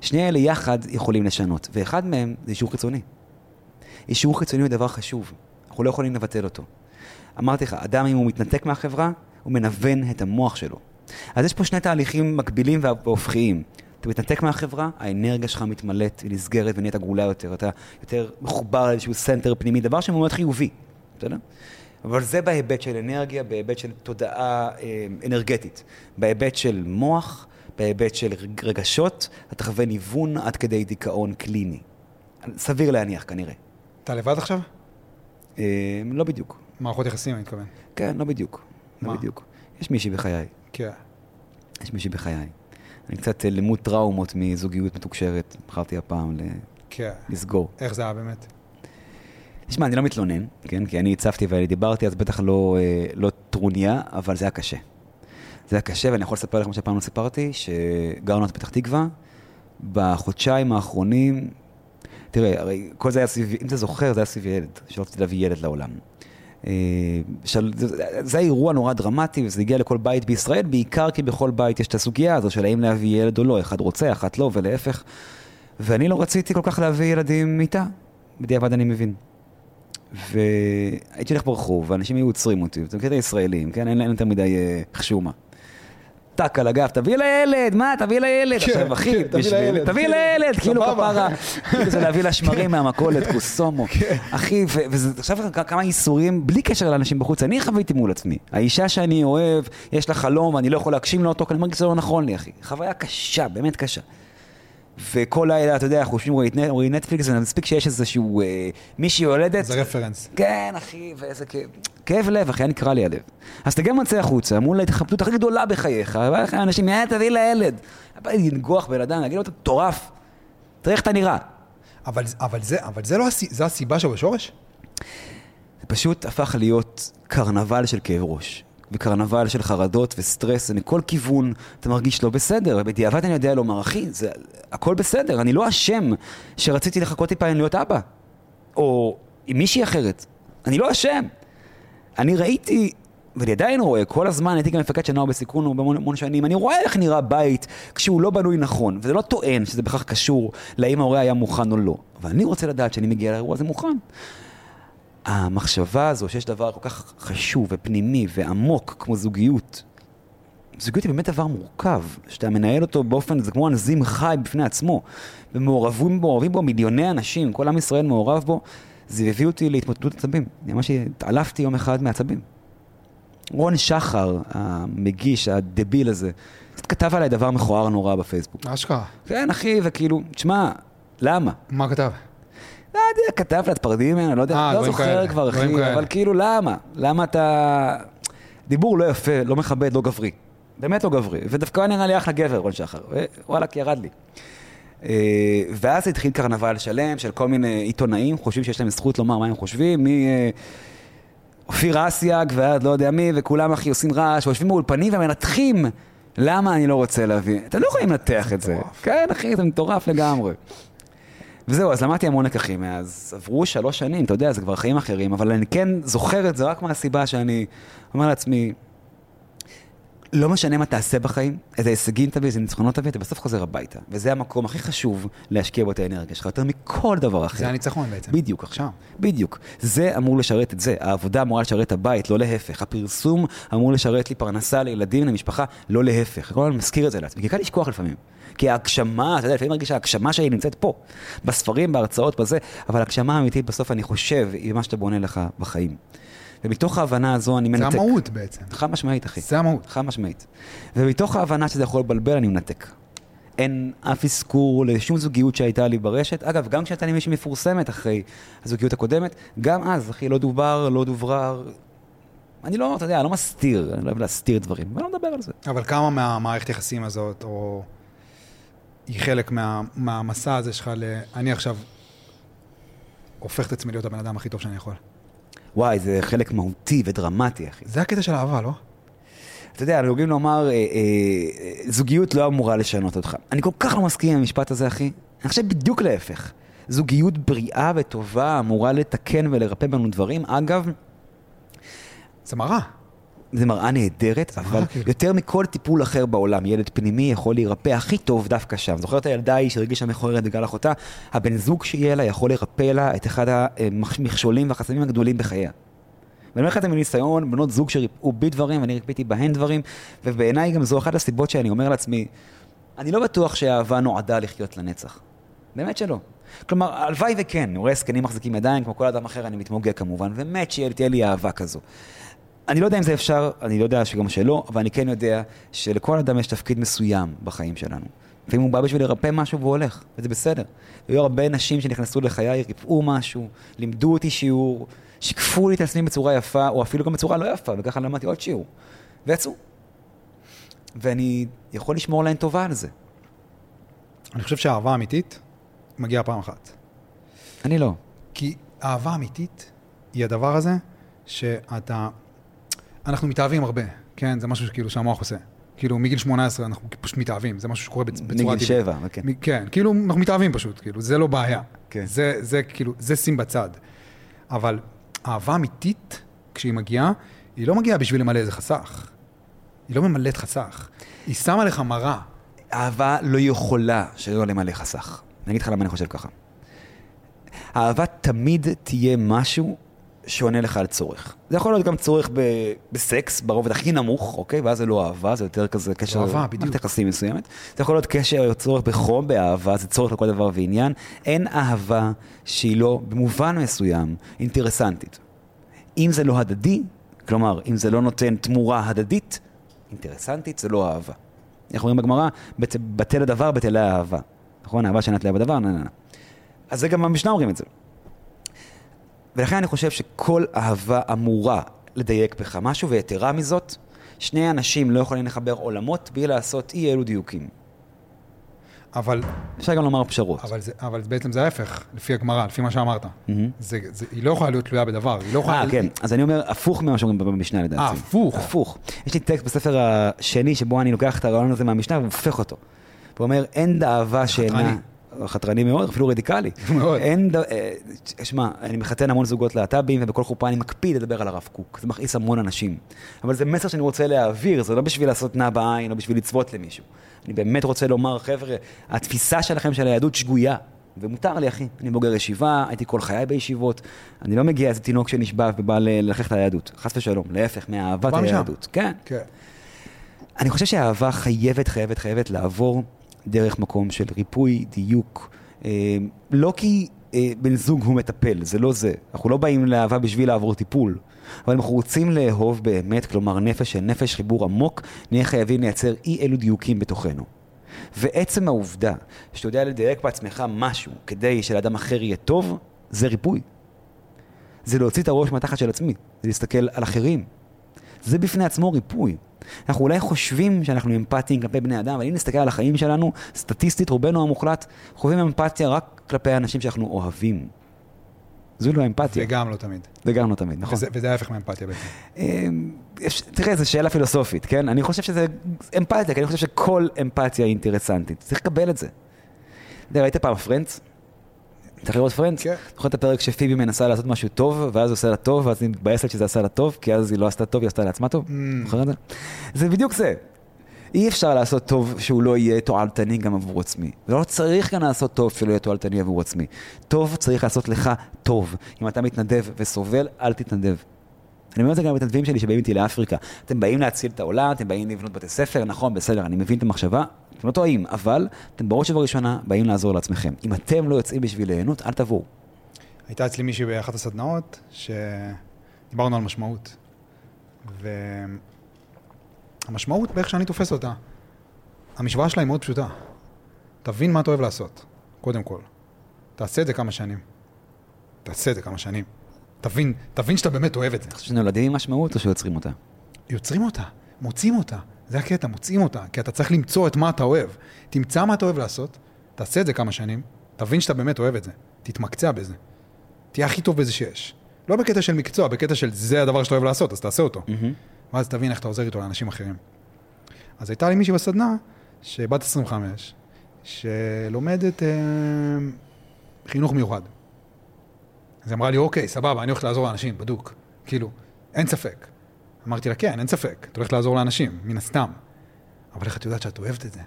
שני אלה יחד יכולים לשנות, ואחד מהם זה אישור חיצוני. אישור חיצוני הוא דבר חשוב, אנחנו לא יכולים לבטל אותו. אמרתי לך, אדם אם הוא מתנתק מהחברה, הוא מנוון את המוח שלו. אז יש פה שני תהליכים מקבילים והופכיים. אתה מתנתק מהחברה, האנרגיה שלך מתמלאת ונסגרת ונהיית עגולה יותר, אתה יותר מחובר לאיזשהו center פנימי, דבר שמאוד חיובי, בסדר? אבל זה בהיבט של אנרגיה, בהיבט של תודעה אה, אנרגטית. בהיבט של מוח, בהיבט של רגשות, אתה חווה ניוון עד כדי דיכאון קליני. סביר להניח, כנראה. אתה לבד עכשיו? אה, לא בדיוק. מערכות יחסים, אני מתכוון. כן, לא בדיוק. מה? לא בדיוק. יש מישהי בחיי. כן. יש מישהי בחיי. אני קצת אה, למוד טראומות מזוגיות מתוקשרת, בחרתי הפעם ל- כן. לסגור. איך זה היה באמת? תשמע, אני לא מתלונן, כן? כי אני הצפתי ודיברתי, אז בטח לא, אה, לא טרוניה, אבל זה היה קשה. זה היה קשה, ואני יכול לספר לכם שפעם לא סיפרתי, שגרנו את פתח תקווה, בחודשיים האחרונים, תראה, הרי כל זה היה סביב, אם אתה זוכר, זה היה סביב ילד, שרציתי להביא ילד לעולם. אה, של, זה, זה היה אירוע נורא דרמטי, וזה הגיע לכל בית בישראל, בעיקר כי בכל בית יש את הסוגיה הזו של האם להביא ילד או לא, אחד רוצה, אחת לא, ולהפך. ואני לא רציתי כל כך להביא ילדים איתה, בדיעבד אני מבין. והייתי הולך ברחוב, ואנשים היו עוצרים אותי, אתה מכיר את הישראלים, כן? אין להם יותר מדי אה, חשומה. טק על הגב, תביא לילד, מה, תביא לילד. כן, עכשיו, אחי, כן, בשביל- תביא כאילו, לילד, כאילו סבבה. כפרה, כאילו זה להביא לה שמרים מהמכולת, קוסומו. אחי, ו- וזה עכשיו כ- כמה ייסורים, בלי קשר לאנשים בחוץ, אני חוויתי מול עצמי. האישה שאני אוהב, יש לה חלום, ואני לא יכול להגשים לה אותו, כי אני מרגיש שזה לא נכון לי, אחי. חוויה קשה, באמת קשה. וכל לילה, אתה יודע, אנחנו יושבים רואים נט- רואים נטפליקס, ומספיק שיש איזשהו אה, מישהי יולדת. זה רפרנס. כן, אחי, ואיזה כאב, כאב לב, אחי, היה נקרע לי הלב. אז אתה גם יוצא החוצה, מול ההתחבטות הכי גדולה בחייך, אנשים, יאללה, תביא לילד. בא לי לנגוח בן אדם, להגיד לו, אתה מטורף, תראה איך אתה נראה. אבל, אבל, זה, אבל זה לא הסי, זה הסיבה שבשורש? זה פשוט הפך להיות קרנבל של כאב ראש. וקרנבל של חרדות וסטרס, ומכל כיוון אתה מרגיש לא בסדר. ובדיעבד אני יודע לומר, אחי, זה הכל בסדר, אני לא אשם שרציתי לחכות טיפה להיות אבא. או עם מישהי אחרת. אני לא אשם. אני ראיתי, ואני עדיין רואה, כל הזמן הייתי גם מפקד של נוער בסיכון המון המון שנים, אני רואה איך נראה בית כשהוא לא בנוי נכון, וזה לא טוען שזה בכך קשור לאם ההורה היה מוכן או לא. אבל אני רוצה לדעת שאני מגיע לאירוע הזה מוכן. המחשבה הזו שיש דבר כל כך חשוב ופנימי ועמוק כמו זוגיות, זוגיות היא באמת דבר מורכב, שאתה מנהל אותו באופן, זה כמו אנזים חי בפני עצמו, ומעורבים בו, מעורבים בו מיליוני אנשים, כל עם ישראל מעורב בו, זה הביא אותי להתמוטטות עצבים. אני ממש התעלפתי יום אחד מעצבים. רון שחר, המגיש, הדביל הזה, כתב עליי דבר מכוער נורא בפייסבוק. אשכרה. כן, אחי, וכאילו, תשמע, למה? מה כתב? לא יודע, כתב לה פרדים ממנו, לא יודע, אה, לא זוכר כבר, אחי. אבל כאילו, למה? למה אתה... דיבור לא יפה, לא מכבד, לא גברי. באמת לא גברי. ודווקא נראה לי אחלה גבר, רון שחר. וואלכ, ירד לי. אה, ואז התחיל קרנבל שלם של כל מיני עיתונאים, חושבים שיש להם זכות לומר מה הם חושבים, מאופיר אסיאג ועד לא יודע מי, וכולם אחי עושים רעש, ויושבים באולפנים ומנתחים למה אני לא רוצה להביא. אתם לא יכולים לנתח את זה. כן, אחי, זה מטורף לגמרי. וזהו, אז למדתי המון לקחים מאז. עברו שלוש שנים, אתה יודע, זה כבר חיים אחרים, אבל אני כן זוכר את זה רק מהסיבה שאני אומר לעצמי, לא משנה מה תעשה בחיים, איזה הישגים תביא, איזה ניצחונות תביא, אתה בסוף חוזר הביתה. וזה המקום הכי חשוב להשקיע בו את האנרגיה שלך, יותר מכל דבר אחר. זה הניצחון בעצם. בדיוק, עכשיו. בדיוק. זה אמור לשרת את זה. העבודה אמורה לשרת את הבית, לא להפך. הפרסום אמור לשרת לי פרנסה לילדים, למשפחה, לא להפך. כל הזמן מזכיר את זה לעצמי, כי קל לשכוח לפעמים. כי ההגשמה, אתה יודע, לפעמים מרגיש שההגשמה שלי נמצאת פה. בספרים, בהרצאות, בזה, אבל ההגשמה האמיתית בסוף, אני חושב, היא מה שאתה בונה לך בחיים. ומתוך ההבנה הזו אני מנתק. זה המהות בעצם. חד משמעית, אחי. זה המהות. חד משמעית. ומתוך ההבנה שזה יכול לבלבל, אני מנתק. אין אף אזכור לשום זוגיות שהייתה לי ברשת. אגב, גם כשהייתה לי מישהי מפורסמת אחרי הזוגיות הקודמת, גם אז, אחי, לא דובר, לא דוברר. אני לא, אתה יודע, לא מסתיר, אני לא אוהב להסתיר דברים, ואני לא מדבר על זה. אבל כמה מהמערכת יחסים הזאת, או היא חלק מה, מהמסע הזה שלך ל... אני עכשיו הופך את עצמי להיות הבן אדם הכי טוב שאני יכול. וואי, זה חלק מהותי ודרמטי, אחי. זה הקטע של אהבה, לא? אתה יודע, נהוגים לומר, אה, אה, זוגיות לא אמורה לשנות אותך. אני כל כך לא מסכים עם המשפט הזה, אחי. אני חושב בדיוק להפך. זוגיות בריאה וטובה אמורה לתקן ולרפא בנו דברים. אגב, זה מראה. זה מראה נהדרת, זה אבל כאילו. יותר מכל טיפול אחר בעולם, ילד פנימי יכול להירפא הכי טוב דווקא שם. זוכר את הילדה ההיא שהרגישה מכוערת בגלל אחותה? הבן זוג שיהיה לה יכול לרפא לה את אחד המכשולים והחסמים הגדולים בחייה. ואני אומר לך את זה מניסיון, בנות זוג שריפאו בי דברים, ואני ריפאתי בהן דברים, ובעיניי גם זו אחת הסיבות שאני אומר לעצמי, אני לא בטוח שהאהבה נועדה לחיות לנצח. באמת שלא. כלומר, הלוואי וכן, אני רואה זקנים מחזיקים ידיים, כמו כל אדם אחר, אני מתמוגג כמובן, ומת שתהיה לי אהבה כזו. אני לא יודע אם זה אפשר, אני לא יודע שגם שלא, אבל אני כן יודע שלכל אדם יש תפקיד מסוים בחיים שלנו. לפעמים הוא בא בשביל לרפא משהו והוא הולך, וזה בסדר. היו הרבה נשים שנכנסו לחיי, ריפאו משהו, לימדו אותי שיעור, שיקפו לי את עצמי בצורה יפה, או אפילו גם בצורה לא יפה, וככה למדתי עוד שיעור. ויצאו. ואני יכול לשמור להן טובה על זה. אני חושב שהאהבה אמיתית מגיעה פעם אחת. אני לא. כי אהבה אמיתית היא הדבר הזה שאתה... אנחנו מתאהבים הרבה, כן? זה משהו שכאילו שהמוח עושה. כאילו מגיל 18 אנחנו פשוט מתאהבים, זה משהו שקורה בצ- בצורה מגיל טבעית. שבע, כן. מ- כן, כאילו אנחנו מתאהבים פשוט, כאילו, זה לא בעיה. כן. זה, זה כאילו, זה שים בצד. אבל אהבה אמיתית, כשהיא מגיעה, היא לא מגיעה בשביל למלא איזה חסך. היא לא ממלאת חסך. היא שמה לך מראה. אהבה לא יכולה שלא למלא חסך. אני אגיד לך למה אני חושב ככה. אהבה תמיד תהיה משהו שעונה לך על צורך. זה יכול להיות גם צורך ב- בסקס, ברובד הכי נמוך, אוקיי? ואז זה לא אהבה, זה יותר כזה קשר... אהבה, בדיוק. יחסים מסוימת. זה יכול להיות קשר או צורך בחום באהבה, זה צורך לכל דבר ועניין. אין אהבה שהיא לא, במובן מסוים, אינטרסנטית. אם זה לא הדדי, כלומר, אם זה לא נותן תמורה הדדית, אינטרסנטית זה לא אהבה. איך אומרים בגמרא? בטל הדבר, בטלה האהבה. נכון? אהבה שאינה תלויה בדבר, נה נה נה. אז זה גם במשנה אומרים את זה. ולכן אני חושב שכל אהבה אמורה לדייק בך משהו, ויתרה מזאת, שני אנשים לא יכולים לחבר עולמות בלי לעשות אי אלו דיוקים. אבל, אפשר גם לומר פשרות. אבל, זה, אבל בעצם זה ההפך, לפי הגמרא, לפי מה שאמרת. מהמם. זה, זה, היא לא יכולה להיות תלויה בדבר, היא לא יכולה... אה, כן. אז אני אומר הפוך ממה שאומרים במשנה לדעתי. אה, הפוך. הפוך. יש לי טקסט בספר השני שבו אני לוקח את הרעיון הזה מהמשנה והופך אותו. הוא אומר, אין אהבה שאינה... חתרני. מאוד, אפילו רדיקלי. מאוד. אין, ד- אה, שמע, אני מחתן המון זוגות להט"בים, ובכל חופה אני מקפיד לדבר על הרב קוק. זה מכעיס המון אנשים. אבל זה מסר שאני רוצה להעביר, זה לא בשביל לעשות נע בעין, לא בשביל לצוות למישהו. אני באמת רוצה לומר, חבר'ה, התפיסה שלכם של היהדות שגויה. ומותר לי, אחי. אני בוגר ישיבה, הייתי כל חיי בישיבות. אני לא מגיע איזה תינוק שנשבע ובא ל- ללכלך את היהדות. חס ושלום, להפך, מאהבת. היהדות. כן. כן. אני חושב שהאהבה חייבת, חייבת, חייבת לעבור דרך מקום של ריפוי, דיוק. אה, לא כי אה, בן זוג הוא מטפל, זה לא זה. אנחנו לא באים לאהבה בשביל לעבור טיפול. אבל אם אנחנו רוצים לאהוב באמת, כלומר נפש של נפש, חיבור עמוק, נהיה חייבים לייצר אי אלו דיוקים בתוכנו. ועצם העובדה שאתה יודע לדייק בעצמך משהו כדי שלאדם אחר יהיה טוב, זה ריפוי. זה להוציא את הראש מהתחת של עצמי, זה להסתכל על אחרים. זה בפני עצמו ריפוי. אנחנו אולי חושבים שאנחנו אמפתיים כלפי בני אדם, אבל אם נסתכל על החיים שלנו, סטטיסטית, רובנו המוחלט, חווים אמפתיה רק כלפי האנשים שאנחנו אוהבים. זו לא אמפתיה. וגם לא תמיד. זה גם לא תמיד, נכון. וזה, וזה ההפך מאמפתיה בעצם. אמ, תראה, זו שאלה פילוסופית, כן? אני חושב שזה אמפתיה, כי אני חושב שכל אמפתיה היא אינטרסנטית. צריך לקבל את זה. אתה יודע, ראית פעם פרנדס? צריך לראות פרנדס? כן. זוכר את הפרק שפיבי מנסה לעשות משהו טוב, ואז עושה לה טוב, ואז היא מתבאסת שזה עשה לה טוב, כי אז היא לא עשתה טוב, היא עשתה לעצמה טוב? Mm. זוכר את זה? זה בדיוק זה. אי אפשר לעשות טוב שהוא לא יהיה תועלתני גם עבור עצמי. ולא צריך גם לעשות טוב שהוא לא יהיה תועלתני עבור עצמי. טוב צריך לעשות לך טוב. אם אתה מתנדב וסובל, אל תתנדב. אני אומר את זה גם למתנדבים שלי שבאים איתי לאפריקה. אתם באים להציל את העולם, אתם באים לבנות בתי ספר, נכון, בסדר, אני מבין את המחשבה, אתם לא טועים, אבל אתם בראש ובראשונה באים לעזור לעצמכם. אם אתם לא יוצאים בשביל ליהנות, אל תבואו. הייתה אצלי מישהי באחת הסדנאות, שדיברנו על משמעות. והמשמעות, באיך שאני תופס אותה, המשוואה שלה היא מאוד פשוטה. תבין מה אתה אוהב לעשות, קודם כל. תעשה את זה כמה שנים. תעשה את זה כמה שנים. תבין, תבין שאתה באמת אוהב את זה. אתה חושב שנולדים עם משמעות או שיוצרים אותה? יוצרים אותה, מוצאים אותה. זה הקטע, מוצאים אותה. כי אתה צריך למצוא את מה אתה אוהב. תמצא מה אתה אוהב לעשות, תעשה את זה כמה שנים, תבין שאתה באמת אוהב את זה. תתמקצע בזה. תהיה הכי טוב בזה שיש. לא בקטע של מקצוע, בקטע של זה הדבר שאתה אוהב לעשות, אז תעשה אותו. Mm-hmm. ואז תבין איך אתה עוזר איתו לאנשים אחרים. אז הייתה לי מישהי בסדנה, שבת 25, שלומדת אה, חינוך מיוחד. אז היא אמרה לי, אוקיי, סבבה, אני הולכת לעזור לאנשים, בדוק. כאילו, אין ספק. אמרתי לה, כן, אין ספק, את הולכת לעזור לאנשים, מן הסתם. אבל איך את יודעת שאת אוהבת את זה?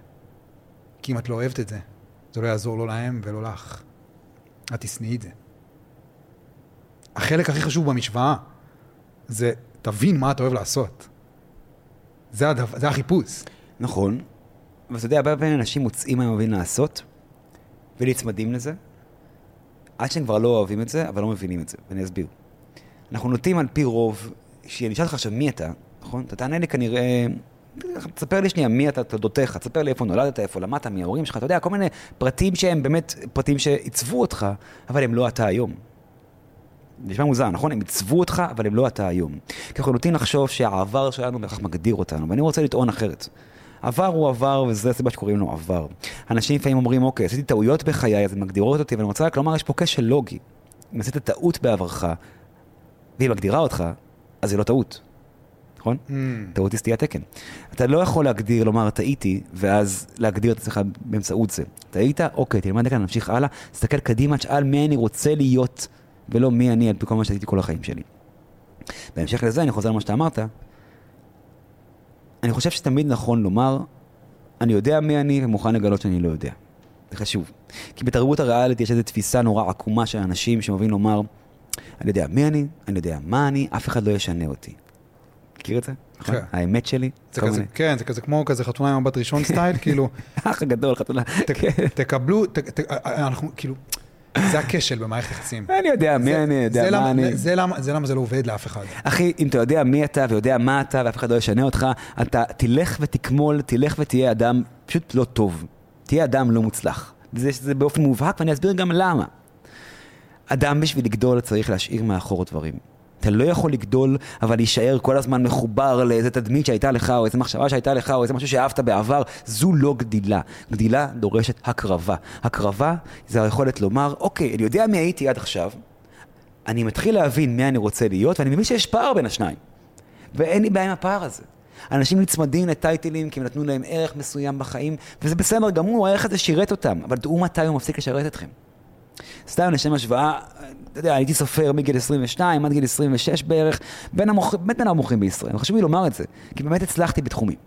כי אם את לא אוהבת את זה, זה לא יעזור לא להם ולא לך. את תשנאי את זה. החלק הכי חשוב במשוואה זה תבין מה אתה אוהב לעשות. זה, הדו, זה החיפוש. נכון, אבל אתה יודע, הרבה פעמים אנשים מוצאים מה הם אוהבים לעשות, ונצמדים לזה, עד שהם כבר לא אוהבים את זה, אבל לא מבינים את זה, ואני אסביר. אנחנו נוטים על פי רוב, שאני אשאל אותך עכשיו מי אתה, נכון? אתה תענה לי כנראה, תספר לי שנייה מי אתה, תולדותיך, תספר לי איפה נולדת, איפה למדת, מי ההורים שלך, אתה יודע, כל מיני פרטים שהם באמת פרטים שעיצבו אותך, אבל הם לא אתה היום. נשמע מוזר, נכון? הם עיצבו אותך, אבל הם לא אתה היום. כי אנחנו נוטים לחשוב שהעבר שלנו בהכרח מגדיר אותנו, ואני רוצה לטעון אחרת. עבר הוא עבר, וזו הסיבה שקוראים לו עבר. אנשים לפעמים אומרים, אוקיי, עשיתי טעויות בחיי, אז הן מגדירות אותי, ואני רוצה רק לומר, יש פה כשל לוגי. אם עשית טעות בעברך, והיא מגדירה אותך, אז זה לא טעות. נכון? Mm. טעות היא סטיית תקן. אתה לא יכול להגדיר, לומר, טעיתי, ואז להגדיר את עצמך באמצעות זה. טעית, אוקיי, תלמד כאן, נמשיך הלאה, תסתכל קדימה, תשאל מי אני רוצה להיות, ולא מי אני על פי כל מה שעשיתי כל החיים שלי. בהמשך לזה, אני חוזר למה שאתה אמרת, אני חושב שתמיד נכון לומר, אני יודע מי אני ומוכן לגלות שאני לא יודע. זה חשוב. כי בתרבות הריאליטי יש איזו תפיסה נורא עקומה של אנשים שאוהבים לומר, אני יודע מי אני, אני יודע מה אני, אף אחד לא ישנה אותי. מכיר את זה? נכון? כן. האמת שלי? זה כזה, כן, זה כזה כמו כזה חתונה עם מבט ראשון סטייל, כאילו, האח הגדול, חתונה. כן. תקבלו, ת- ת- אנחנו, כאילו, זה הכשל במערכת יחסים. אני יודע מי אני, יודע מה אני. זה למה- זה למה זה לא עובד לאף אחד. אחי, אם אתה יודע מי אתה ויודע מה אתה ואף אחד לא ישנה אותך, אתה תלך ותקמול, תלך ותהיה אדם פשוט לא טוב. תהיה אדם לא מוצלח. זה, זה באופן מובהק ואני אסביר גם למה. אדם בשביל לגדול צריך להשאיר מאחור דברים. אתה לא יכול לגדול, אבל להישאר כל הזמן מחובר לאיזה תדמית שהייתה לך, או איזה מחשבה שהייתה לך, או איזה משהו שאהבת בעבר. זו לא גדילה. גדילה דורשת הקרבה. הקרבה זה היכולת לומר, אוקיי, אני יודע מי הייתי עד עכשיו, אני מתחיל להבין מי אני רוצה להיות, ואני מבין שיש פער בין השניים. ואין לי בעיה עם הפער הזה. אנשים נצמדים לטייטלים כי הם נתנו להם ערך מסוים בחיים, וזה בסדר גמור, הערך הזה שירת אותם, אבל דעו מתי הוא מפסיק לשרת אתכם. סתם לשם השוואה, אתה יודע, הייתי סופר מגיל 22 עד גיל 26 בערך, בין. באמת בין המוכרים בישראל. חשוב לי לומר את זה, כי באמת הצלחתי בתחומים.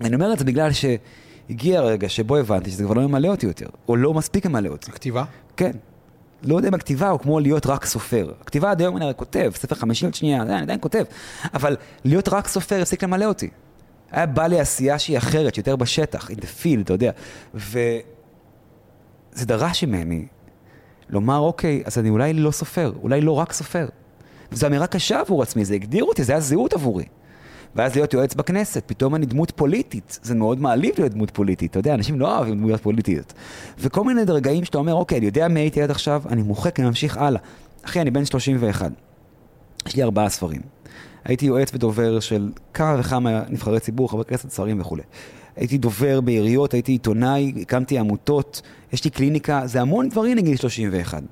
אני אומר את זה בגלל שהגיע הרגע שבו הבנתי שזה כבר לא ממלא אותי יותר, או לא מספיק ממלא אותי. הכתיבה? כן. לא יודע אם הכתיבה הוא כמו להיות רק סופר. הכתיבה עד היום אני הרי כותב, ספר חמישי עוד שנייה, אני עדיין כותב. אבל להיות רק סופר הפסיק למלא אותי. היה בא לי עשייה שהיא אחרת, שיותר בשטח, in the field, אתה יודע. וזה דרש ממני לומר, אוקיי, אז אני אולי לא סופר, אולי לא רק סופר. וזו אמירה קשה עבור עצמי, זה הגדיר אותי, זה היה זהות עבורי. ואז להיות יועץ בכנסת, פתאום אני דמות פוליטית. זה מאוד מעליב להיות דמות פוליטית, אתה יודע, אנשים לא אוהבים דמויות פוליטיות. וכל מיני רגעים שאתה אומר, אוקיי, אני יודע מי הייתי עד עכשיו, אני מוחק, אני ממשיך הלאה. אחי, אני בן 31. יש לי ארבעה ספרים. הייתי יועץ ודובר של כמה וכמה נבחרי ציבור, חברי כנסת, שרים וכולי. הייתי דובר בעיריות, הייתי עיתונאי, הקמתי עמותות, יש לי קליניקה, זה המון דברים לגיל 31.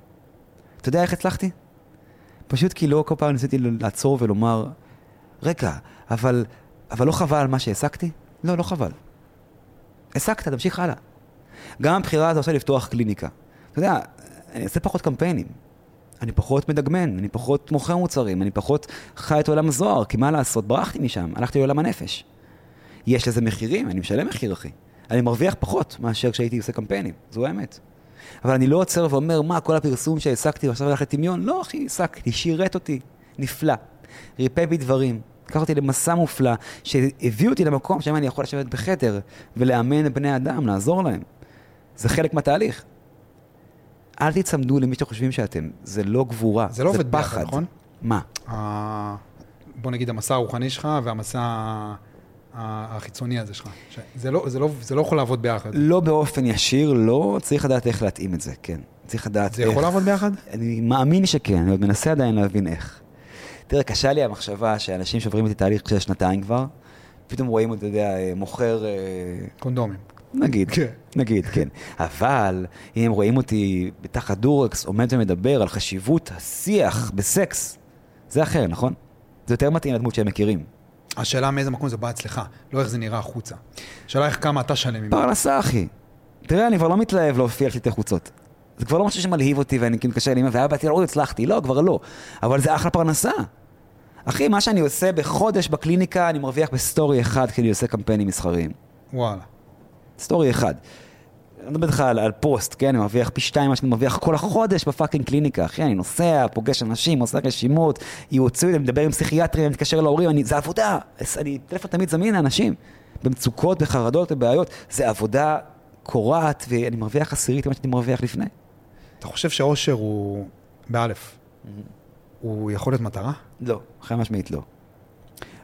אתה יודע איך הצלחתי? פשוט כי לא כל פעם ניסיתי לעצור ולומר, רגע, אבל, אבל לא חבל על מה שהעסקתי? לא, לא חבל. העסקת, תמשיך הלאה. גם הבחירה הזו עכשיו לפתוח קליניקה. אתה יודע, אני אעשה פחות קמפיינים. אני פחות מדגמן, אני פחות מוכר מוצרים, אני פחות חי את עולם הזוהר, כי מה לעשות, ברחתי משם, הלכתי לעולם הנפש. יש לזה מחירים, אני משלם מחיר, אחי. אני מרוויח פחות מאשר כשהייתי עושה קמפיינים, זו האמת. אבל אני לא עוצר ואומר, מה, כל הפרסום שהעסקתי ועכשיו הלך לטמיון? לא, אחי, העסקתי, שירת אותי, נפלא. ריפא בי דברים. לקח אותי למסע מופלא, שהביא אותי למקום שבו אני יכול לשבת בחדר ולאמן בני אדם, לעזור להם. זה חלק מהתהליך. אל תצמדו למי שאתם חושבים שאתם, זה לא גבורה, זה לא עובד פחד. ביחד, נכון? מה? ה- בוא נגיד המסע הרוחני שלך והמסע החיצוני הזה שלך. זה לא, זה לא, זה לא יכול לעבוד ביחד. לא באופן ישיר, לא, צריך לדעת איך להתאים את זה, כן. צריך לדעת זה איך. יכול לעבוד ביחד? אני מאמין שכן, אני עוד מנסה עדיין להבין איך. תראה, קשה לי המחשבה שאנשים שעוברים איתי תהליך של שנתיים כבר, פתאום רואים, אתה יודע, מוכר, אה, קונדומים. נגיד, כן. נגיד, כן. אבל אם הם רואים אותי בתחת דורקס עומד ומדבר על חשיבות השיח בסקס, זה אחר, נכון? זה יותר מתאים לדמות שהם מכירים. השאלה מאיזה מקום זה בא אצלך, לא איך זה נראה החוצה. השאלה איך כמה אתה שלם עם. פרנסה, אחי. תראה, אני כבר לא מתלהב להופיע על שלטי חוצות. זה כבר לא משהו שמלהיב אותי ואני כאילו מתקשר לאמא, והיה באתי לא הצלחתי, לא, כבר לא. אבל זה אחלה פרנסה. אחי, מה שאני עושה בחודש בקליניקה, אני מרוויח ב story אחד אני עושה קמפיינים מסחריים. וואלה. story אחד. אני מדבר איתך על, על פוסט, כן? אני מרוויח פי שתיים מה שאני מרוויח כל החודש ב fucking קליניקה. אחי, אני נוסע, פוגש אנשים, עושה רשימות, לי, אני מדבר עם פסיכיאטרים, אני מתקשר להורים, אני, זה עבודה. אני, טלפון תמיד זמין לאנשים. במצוקות, בחרדות, בבעיות. זה עבודה קורעת, ואני מרוויח עשירית ממה שאני מרוויח לפני. אתה חושב שאושר הוא, באלף, הוא יכול להיות מטרה? לא, חד משמעית לא.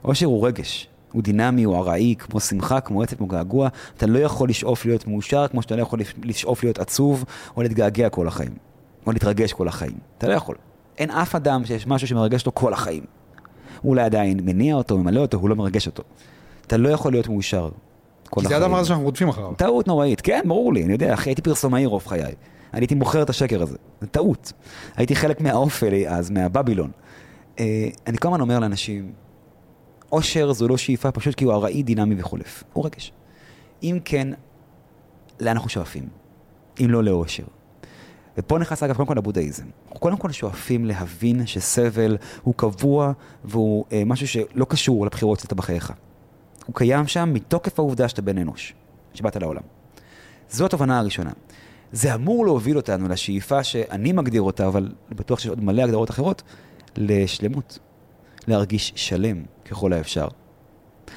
אושר הוא רגש. הוא דינמי, הוא ארעי, כמו שמחה, כמו עצב, כמו געגוע. אתה לא יכול לשאוף להיות מאושר, כמו שאתה לא יכול לשאוף להיות עצוב, או להתגעגע כל החיים. או להתרגש כל החיים. אתה לא יכול. אין אף אדם שיש משהו שמרגש אותו כל החיים. הוא אולי עדיין מניע אותו, ממלא אותו, הוא לא מרגש אותו. אתה לא יכול להיות מאושר כל כי החיים. זה הדבר הזה שאנחנו רודפים אחריו. טעות נוראית, כן, ברור לי, אני יודע, אחי, הייתי פרסומאי רוב חיי. אני הייתי מוכר את השקר הזה, זה טעות. הייתי חלק מהאופל אז, מהבבילון. אה, אני כל הזמן אומר לאנשים, אושר זו לא שאיפה פשוט כי הוא ארעי, דינמי וחולף. הוא רגש. אם כן, לאן אנחנו שואפים? אם לא לאושר. ופה נכנס אגב קודם כל לבודהיזם. אנחנו קודם כל שואפים להבין שסבל הוא קבוע והוא אה, משהו שלא קשור לבחירות שאתה בחייך. הוא קיים שם מתוקף העובדה שאתה בן אנוש, שבאת לעולם. זו התובנה הראשונה. זה אמור להוביל אותנו לשאיפה שאני מגדיר אותה, אבל בטוח שיש עוד מלא הגדרות אחרות, לשלמות. להרגיש שלם ככל האפשר.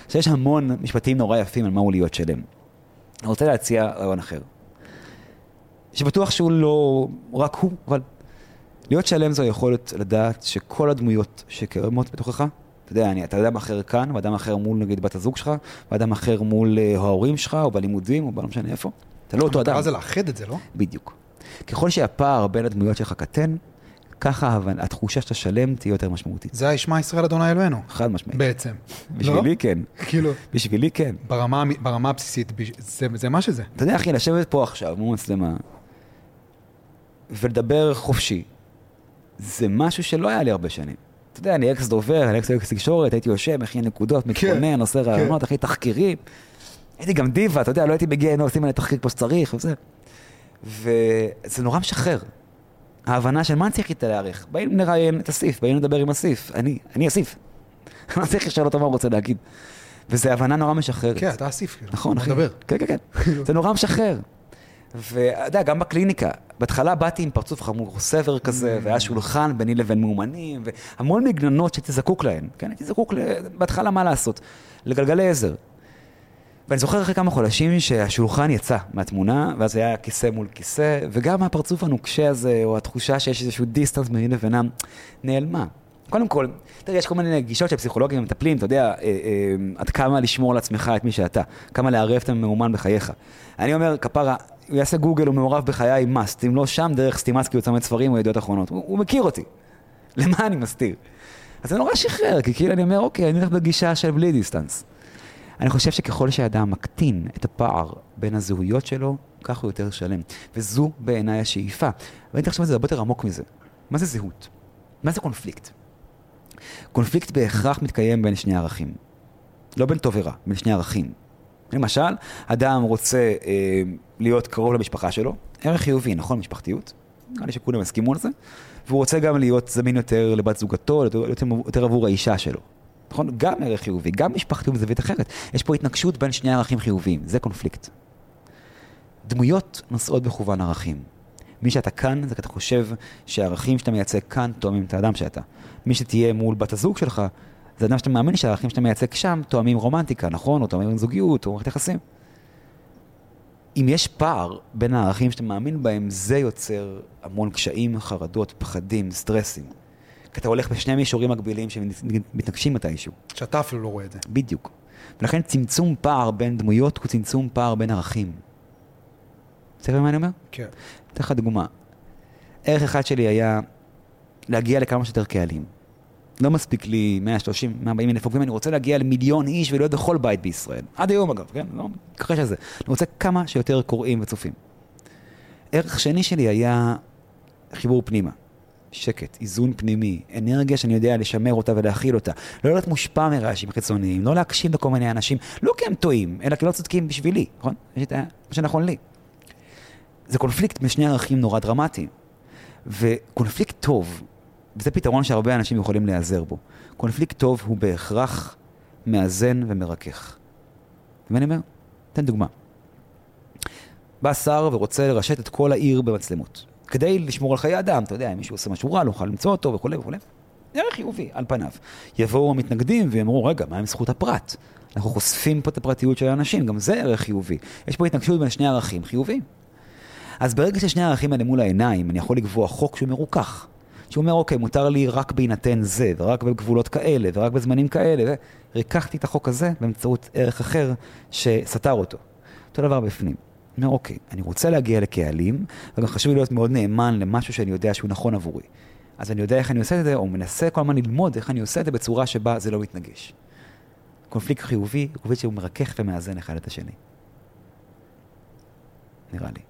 עכשיו יש המון משפטים נורא יפים על מהו להיות שלם. אני רוצה להציע רעיון אחר. שבטוח שהוא לא רק הוא, אבל להיות שלם זו היכולת לדעת שכל הדמויות שקיימות בתוכך, אתה יודע, אני, אתה אדם אחר כאן, ואדם אחר מול נגיד בת הזוג שלך, ואדם אחר מול uh, ההורים שלך, או בלימודים, או בלא משנה איפה. אתה לא אותו אדם. המטרה זה לאחד את זה, לא? בדיוק. ככל שהפער בין הדמויות שלך קטן, ככה ההבנ- התחושה שאתה שלם תהיה יותר משמעותית. זה הישמע ישראל אדוני אלוהינו. חד משמעית. בעצם. בשבילי לא? כן. כאילו, בשבילי כן. ברמה, ברמה הבסיסית, זה, זה מה שזה. אתה יודע, אחי, לשבת פה עכשיו מול מצלמה ולדבר חופשי, זה משהו שלא היה לי הרבה שנים. אתה יודע, אני אקס דובר, אני אקס אקס תקשורת, הייתי יושב, מכין נקודות, מתכונן, עושה ראיונות, אחי, תחקירים. הייתי גם דיבה, אתה יודע, לא הייתי מגיע, היינו עושים עלי תחקיר כמו שצריך וזה. וזה נורא משחרר. ההבנה של מה אני צריך איתה להערך. באים לראיין את אסיף, באים לדבר עם אסיף. אני, אני. אני לא צריך לשאול אותו מה הוא רוצה להגיד. וזו הבנה נורא משחררת. כן, אתה אסיף, כאילו. נכון, אחי. נדבר. כן, כן, כן. זה נורא משחרר. ואתה יודע, גם בקליניקה, בהתחלה באתי עם פרצוף חמור סבר כזה, והיה שולחן ביני לבין מאומנים, והמון מגננות שהייתי זקוק להן. כן, הייתי זקוק בהתחלה, מה לעשות? לגלגלי עזר. ואני זוכר אחרי כמה חודשים שהשולחן יצא מהתמונה, ואז היה כיסא מול כיסא, וגם הפרצוף הנוקשה הזה, או התחושה שיש איזשהו דיסטנס ביני לבינם, נעלמה. קודם כל, תראה, יש כל מיני גישות של פסיכולוגים ומטפלים, אתה יודע, אה, אה, עד כמה לשמור על עצמך את מי שאתה, כמה לערב את המאומן בחייך. אני אומר, כפרה, הוא יעשה גוגל, הוא מעורב בחיי must, אם לא שם, דרך סטימצקי הוא צמד ספרים או ידיעות אחרונות. הוא, הוא מכיר אותי. למה אני מסתיר? אז זה נורא שחרר, כי כאילו אני אומר, אוקיי, אני הולך בגישה של בלי דיסטנס. אני חושב שככל שאדם מקטין את הפער בין הזהויות שלו, כך הוא יותר שלם. וזו בעיניי השאיפה. ואני חושב שזה הרבה יותר עמוק מזה. מה זה זהות? מה זה קונפליקט? קונפליקט בהכרח מתקיים בין שני ערכים. לא בין טוב ורע, בין שני ערכים. למשל, אדם רוצה אה, להיות קרוב למשפחה שלו, ערך חיובי, נכון? משפחתיות. נראה לי שכולם יסכימו על זה. והוא רוצה גם להיות זמין יותר לבת זוגתו, יותר, יותר עבור האישה שלו. נכון? גם ערך חיובי, גם משפחתי בזווית אחרת. יש פה התנגשות בין שני ערכים חיוביים, זה קונפליקט. דמויות נושאות בכוון ערכים. מי שאתה כאן, זה כי אתה חושב שהערכים שאתה מייצג כאן תואמים את האדם שאתה. מי שתהיה מול בת הזוג שלך, זה אדם שאתה מאמין שהערכים שאתה מייצג שם תואמים רומנטיקה, נכון? או תואמים זוגיות, או מערכת יחסים. אם יש פער בין הערכים שאתה מאמין בהם, זה יוצר המון קשיים, חרדות, פחדים, סטרסים. כי אתה הולך בשני מישורים מקבילים שמתנגשים מתישהו. שאתה אפילו לא רואה את זה. בדיוק. ולכן צמצום פער בין דמויות הוא צמצום פער בין ערכים. בסדר מה אני אומר? כן. אתן לך דוגמה. ערך אחד שלי היה להגיע לכמה שיותר קהלים. לא מספיק לי 130, 140 אלף עוקבים, אני רוצה להגיע למיליון איש ולהיות בכל בית בישראל. עד היום אגב, כן? לא מתכחש לזה. אני רוצה כמה שיותר קוראים וצופים. ערך שני שלי היה חיבור פנימה. שקט, איזון פנימי, אנרגיה שאני יודע לשמר אותה ולהכיל אותה. לא להיות מושפע מרעשים חיצוניים, לא להקשיב לכל מיני אנשים, לא כי הם טועים, אלא כי לא צודקים בשבילי, נכון? יש את מה שנכון לי. זה קונפליקט בין שני ערכים נורא דרמטיים. וקונפליקט טוב, וזה פתרון שהרבה אנשים יכולים להיעזר בו. קונפליקט טוב הוא בהכרח מאזן ומרכך. ואני אומר, תן דוגמה. בא שר ורוצה לרשת את כל העיר במצלמות. כדי לשמור על חיי אדם, אתה יודע, אם מישהו עושה משהו רע, לא יוכל למצוא אותו וכולי וכולי. זה חיובי, על פניו. יבואו המתנגדים ויאמרו, רגע, מה עם זכות הפרט? אנחנו חושפים פה את הפרטיות של האנשים, גם זה ערך חיובי. יש פה התנגשות בין שני ערכים חיוביים. אז ברגע ששני הערכים האלה מול העיניים, אני יכול לקבוע חוק שהוא מרוכך. שהוא אומר, אוקיי, מותר לי רק בהינתן זה, ורק בגבולות כאלה, ורק בזמנים כאלה, וריככתי את החוק הזה באמצעות ערך אחר שסתר אותו. אותו דבר בפנים. אני אומר, אוקיי, אני רוצה להגיע לקהלים, וגם חשוב לי להיות מאוד נאמן למשהו שאני יודע שהוא נכון עבורי. אז אני יודע איך אני עושה את זה, או מנסה כל הזמן ללמוד איך אני עושה את זה בצורה שבה זה לא מתנגש. קונפליקט חיובי, קונפליקט שהוא מרכך ומאזן אחד את השני. נראה לי.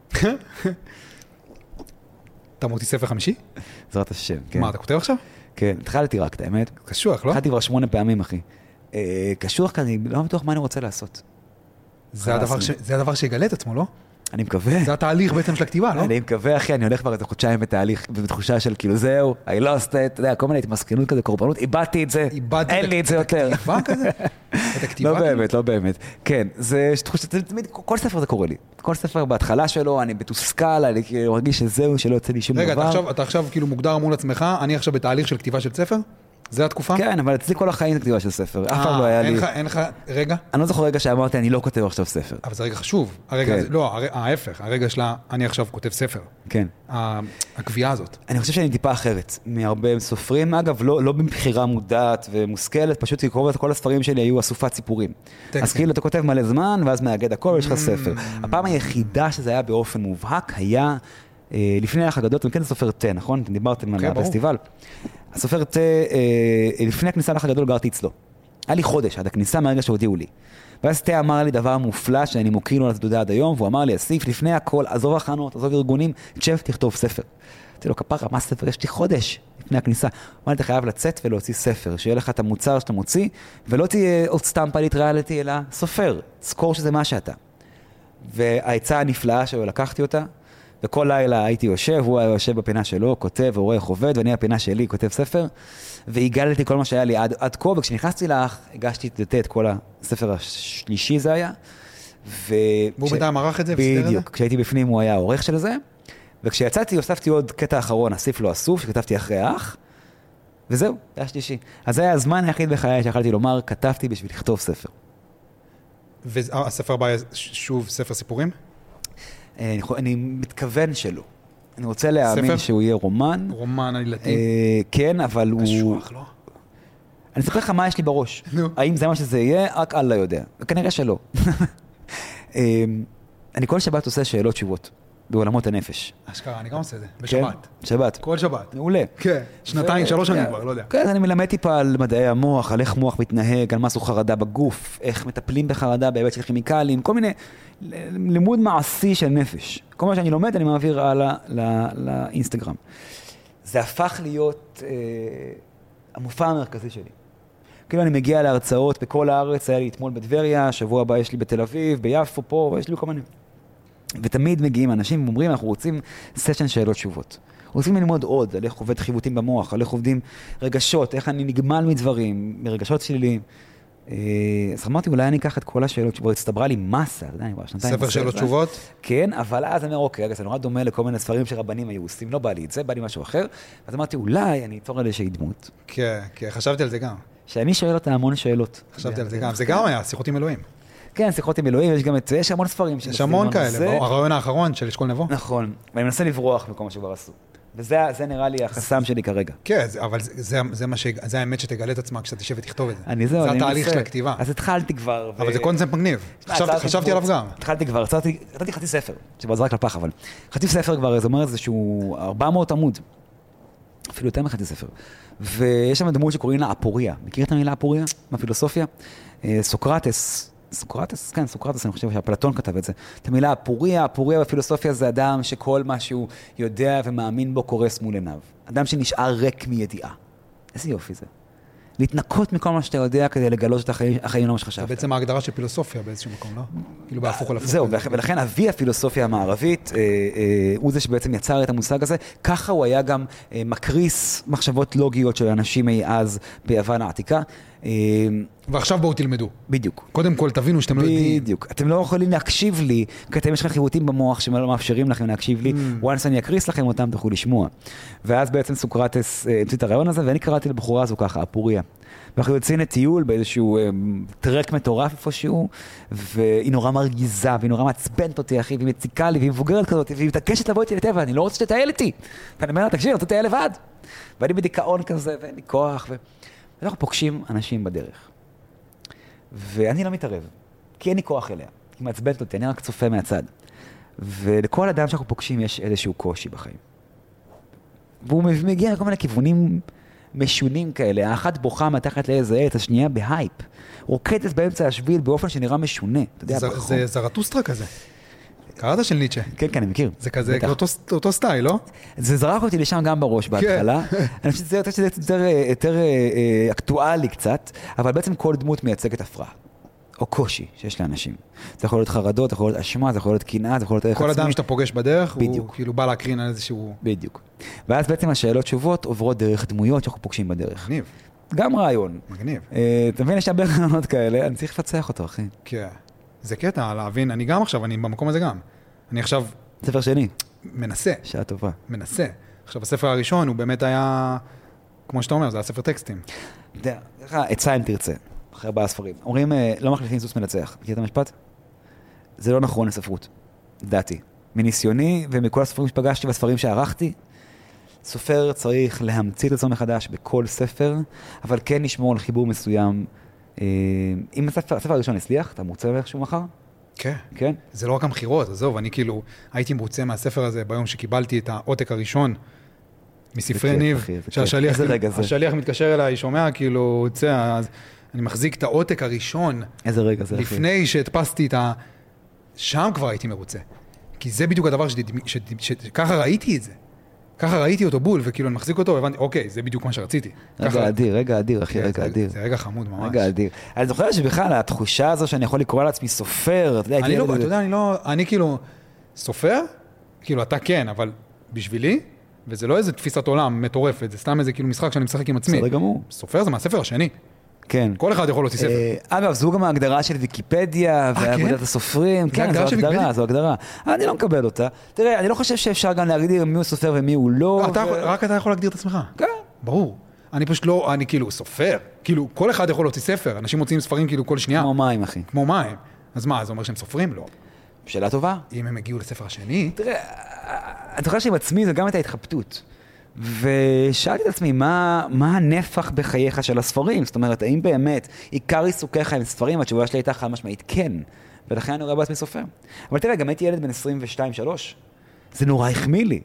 אתה מוציא ספר חמישי? בעזרת השם, כן. מה, אתה כותב עכשיו? כן, התחלתי רק, את האמת. קשוח, לא? התחלתי כבר שמונה פעמים, אחי. אה, קשוח כאן, אני לא בטוח מה אני רוצה לעשות. זה הדבר, ש... זה הדבר שיגלה את עצמו, לא? אני מקווה. זה התהליך בעצם של הכתיבה, לא? אני מקווה, אחי, אני הולך כבר איזה חודשיים בתהליך, בתחושה של כאילו זהו, I lost it, אתה יודע, כל מיני התמסכנות כזה, קורבנות, איבדתי את זה, אין לי את זה יותר. את הכתיבה כזה? את הכתיבה? לא כאילו? באמת, לא באמת. כן, זה תחושה, תמיד, כל ספר זה קורה לי. כל ספר בהתחלה שלו, אני מתוסכל, אני כאילו מרגיש שזהו, שלא יוצא לי שום דבר. רגע, אתה עכשיו כאילו מוגדר מול עצמך, אני עכשיו בתהליך של כתיבה של ספר? זה התקופה? כן, אבל אצלי כל החיים זה כתיבה של ספר, אף פעם אה, לא היה לי... לך, אין לך, רגע, אני לא זוכר רגע שאמרתי, אני לא כותב עכשיו ספר. אבל זה רגע חשוב. הרגע, כן. הזה- לא, ההפך, הרגע שלה, אני עכשיו כותב ספר. כן. הקביעה הזאת. אני חושב שאני טיפה אחרת מהרבה סופרים, אגב, לא, לא מבחירה מודעת ומושכלת, פשוט כי כל, כל הספרים שלי היו אסופת סיפורים. טקסטים. אז כאילו אתה כותב מלא זמן, ואז מאגד הכל ויש לך ספר. הפעם היחידה שזה היה באופן מובהק היה אה, לפני האח הגדול, אתם כן סופר תה, נכון? אתם דיברתם על כן. הפסטיבל. הסופר תה, אה, לפני הכניסה לאח הגדול גרתי אצלו. היה לי חודש עד הכניסה מהרגע שהודיעו לי. ואז תה אמר לי דבר מופלא שאני מוקיר לו על התעודה עד היום, והוא אמר לי, אסיף, לפני הכל, עזוב הכנות, עזוב ארגונים, תשב, תכתוב ספר. אמרתי לו, כפרה, מה ספר? יש לי חודש לפני הכניסה. הוא אמר לי, אתה חייב לצאת ולהוציא ספר, שיהיה לך את המוצר שאתה מוציא, ולא תהיה עוד סתם פליט ריאליטי, אלא סופר, זכור שזה מה שאתה. והעצה הנפלאה שלו, לקחתי אותה, וכל לילה הייתי יושב, הוא היה יושב בפינה שלו, כותב ורואה איך עובד, ואני בפינה שלי כותב ספר, והגלתי כל מה שהיה לי עד, עד כה, וכשנכנסתי לאח, הגשתי את את כל הספר השלישי זה היה. ו... והוא בינתיים ערך את זה? בדיוק, כשהייתי בפנים הוא היה העורך של זה, וכשיצאתי הוספתי עוד קטע אחרון, אסיף לא אסוף, שכתבתי אחרי האח, וזהו, זה היה שלישי. אז זה היה הזמן היחיד בחיי שיכולתי לומר, כתבתי בשביל לכתוב ספר. והספר הבא יהיה שוב ספר סיפורים? אני, אני מתכוון שלא. אני רוצה להאמין ספר? שהוא יהיה רומן. רומן עלילתי? אה, כן, אבל הוא... קשוח, לא? אני אספר לך מה יש לי בראש. נו. האם זה מה שזה יהיה? רק אללה יודע. וכנראה שלא. אה, אני כל שבת עושה שאלות תשובות בעולמות הנפש. אשכרה, אני גם עושה את זה, כן? בשבת. שבת. כל שבת. מעולה. כן, שנתיים, ו- שלוש שנים כן. כבר, לא יודע. כן, אני מלמד טיפה על מדעי המוח, על איך מוח מתנהג, על מה זו חרדה בגוף, איך מטפלים בחרדה בהיבט של כימיקלים, כל מיני, לימוד מעשי של נפש. כל מה שאני לומד אני מעביר הלאה לאינסטגרם. זה הפך להיות אה, המופע המרכזי שלי. כאילו אני מגיע להרצאות בכל הארץ, היה לי אתמול בטבריה, שבוע הבא יש לי בתל אביב, ביפו, פה, יש לי כל מיני. ותמיד מגיעים אנשים ואומרים, אנחנו רוצים סשן שאלות תשובות. רוצים ללמוד עוד על איך עובד חיווטים במוח, על איך עובדים רגשות, איך אני נגמל מדברים, מרגשות שליליים. אה, אז אמרתי, אולי אני אקח את כל השאלות, כבר הצטברה לי מסה, אתה יודע, אני כבר שנתיים. ספר שאלות. תשובות? כן, אבל אז אני אומר, אוקיי, רגע, זה נורא דומה לכל מיני ספרים שרבנים היו עושים, לא בא לי את זה, בא לי משהו אחר. אז אמרתי, אולי אני אתור על איזושהי דמות, כן, כן, חשבתי על זה גם. שאני שואל אותה המון שאלות. חשבתי על זה גם. זה גם היה, שיחות עם אלוהים. כן, שיחות עם אלוהים, יש גם את זה, יש המון ספרים. יש המון כאלה, זה. הרעיון האחרון של אשכול נבו. נכון, ואני מנסה לברוח מכל מה שכבר עשו. וזה זה נראה לי החסם שלי כרגע. כן, זה- אבל זה- זה- זה ש... זה האמת שתגלה את עצמה כשאתה תשב ותכתוב את זה. אני זהו, זה אני התהליך מנסה. של הכתיבה. אז התחלתי כבר. אבל זה קונספט מגניב. חשבתי- עליו גם. התחלתי כבר, כתבתי חצי ספר, שבו זרק לפח, אבל חצי ספר כבר, זה אומר איזשהו 400 עמוד, אפילו יותר מחצי ספר. ויש שם דמות שקוראים לה אפוריה. מכיר את המילה אפוריה? מהפילוסופיה? אה, סוקרטס, סוקרטס? כן, סוקרטס, אני חושב שאפלטון כתב את זה. את המילה אפוריה, אפוריה בפילוסופיה זה אדם שכל מה שהוא יודע ומאמין בו קורס מול עיניו. אדם שנשאר ריק מידיעה. איזה יופי זה. להתנקות מכל מה שאתה יודע כדי לגלות את החיים, החיים לא מה זה שחשבת. בעצם ההגדרה של פילוסופיה באיזשהו מקום, לא? כאילו בהפוך על הפוך. זהו, ולכן אבי הפילוסופיה המערבית אה, אה, הוא זה שבעצם יצר את המושג הזה. ככה הוא היה גם אה, מקריס מחשבות לוגיות של אנשים אי אז ביוון העתיקה. אה, ועכשיו בואו תלמדו. בדיוק. קודם כל תבינו שאתם לא יודעים. בדיוק. אתם לא יכולים להקשיב לי, כי אתם יש לכם חיווטים במוח שלא מאפשרים לכם להקשיב לי. Mm. once אני אקריס לכם אותם, תוכלו לשמוע. ואז בעצם סוקרטס אה, המציא את הרעיון הזה, ואני קראתי לבחורה הזו ככה, אפוריה. ואנחנו יוצאים לטיול באיזשהו אה, טרק מטורף איפשהו, והיא נורא מרגיזה, והיא נורא מעצבנת אותי, אחי, והיא מציקה לי, והיא מבוגרת כזאת, והיא מתעקשת לבוא איתי לטבע, אני לא רוצה שתטייל איתי. ואני אומר לה, תקשיב, אני רוצה לטייל לבד. ואני בדיכאון כזה, ואין לי כוח, ו... ואנחנו פוגשים אנשים בדרך. ואני לא מתערב, כי אין לי כוח אליה. היא מעצבנת אותי, אני רק צופה מהצד. ולכל אדם שאנחנו פוגשים יש איזשהו קושי בחיים. והוא מגיע לכל מיני כיוונים משונים כאלה. האחת בוכה מתחת לאיזה עץ, השנייה בהייפ. רוקדת באמצע השביל באופן שנראה משונה. אתה יודע, זה- ברחוב. זה זרתוסטרא כזה. קראת של ניטשה. כן, כן, אני מכיר. זה כזה. אותו- אותו סטייל, לא? זה זרק אותי לשם גם בראש בהתחלה. אני חושב שזה יותר- שזה יותר, אה, יותר אה, אה, אקטואלי קצת, אבל בעצם כל דמות מייצגת הפרעה. או קושי שיש לאנשים. זה יכול להיות חרדות, זה יכול להיות אשמה, זה יכול להיות קנאה, זה יכול להיות ערך כל עצמי. אדם שאתה פוגש בדרך, הוא בדיוק. כאילו בא להקרין על איזשהו... בדיוק. ואז בעצם השאלות תשובות עוברות דרך דמויות שאנחנו פוגשים בדרך. מגניב, גם רעיון. מגניב. אתה מבין, יש הרבה רעיונות כאלה, אני צריך לפצח אותו, אחי. כן. זה קטע, להבין, אני גם עכשיו, אני במקום הזה גם. אני עכשיו ספר שני, מנסה, שעה טובה. מנסה. עכשיו, הספר הראשון הוא באמת היה, כמו שאתה אומר, זה היה ספר טקסטים. אתה יודע, עצה אם תרצה, אחרי ארבעה ספרים. אומרים, אה, לא מחליפים סוס מנצח. מכיר את המשפט? זה לא נכון לספרות, לדעתי. מניסיוני ומכל הספרים שפגשתי והספרים שערכתי, סופר צריך להמציא את עצמו מחדש בכל ספר, אבל כן לשמור על חיבור מסוים. אה, אם הספר, הספר הראשון הצליח, אתה מרוצה מאיכשהו מחר? כן. כן? זה לא רק המכירות, עזוב, אני כאילו הייתי מרוצה מהספר הזה ביום שקיבלתי את העותק הראשון מספרי ניב. שהשליח? השליח מתקשר אליי, שומע, כאילו, יוצא, אז אני מחזיק את העותק הראשון איזה רגע זה, אחי. לפני שהדפסתי את ה... שם כבר הייתי מרוצה. כי זה בדיוק הדבר שככה ראיתי את זה. ככה ראיתי אותו בול, וכאילו אני מחזיק אותו, והבנתי, אוקיי, זה בדיוק מה שרציתי. ככה- רגע אדיר, רגע אדיר, אחי, כן, רגע אדיר. זה רגע חמוד ממש. רגע אדיר. אני זוכר שבכלל התחושה הזו שאני יכול לקרוא לעצמי סופר, אתה יודע, אני לא, אתה יודע, אני לא, אני כאילו, סופר, כאילו אתה כן, אבל בשבילי, וזה לא איזה תפיסת עולם מטורפת, זה סתם איזה כאילו משחק שאני משחק עם עצמי. בסדר גמור. סופר זה מהספר השני, כן. כל אחד יכול להוציא ספר. אה, אגב, זו גם ההגדרה של ויקיפדיה כן? ואגודת הסופרים. כן, זו הגדרה? זו הגדרה. אני לא מקבל אותה. תראה, אני לא חושב שאפשר גם להגדיר מי הוא סופר ומי הוא לא. אתה, יכול- רק אתה יכול להגדיר את עצמך. כן. ברור. אני פשוט לא, אני כאילו סופר, כאילו כל אחד יכול להוציא ספר, אנשים מוציאים ספרים כאילו כל שנייה, כמו מים, אחי. כמו מים. אז מה, זה אומר שהם סופרים? לא. שאלה טובה. אם הם הגיעו לספר השני, תראה, אני זוכר שעם עצמי זה גם הייתה התחבטות. ושאלתי את עצמי, מה, מה הנפח בחייך של הספרים? זאת אומרת, האם באמת עיקר עיסוקיך עם ספרים? התשובה שלי הייתה חד משמעית כן, ולכן אני רואה בעצמי סופר. אבל תראה, גם הייתי ילד בן 22-3, זה נורא החמיא לי.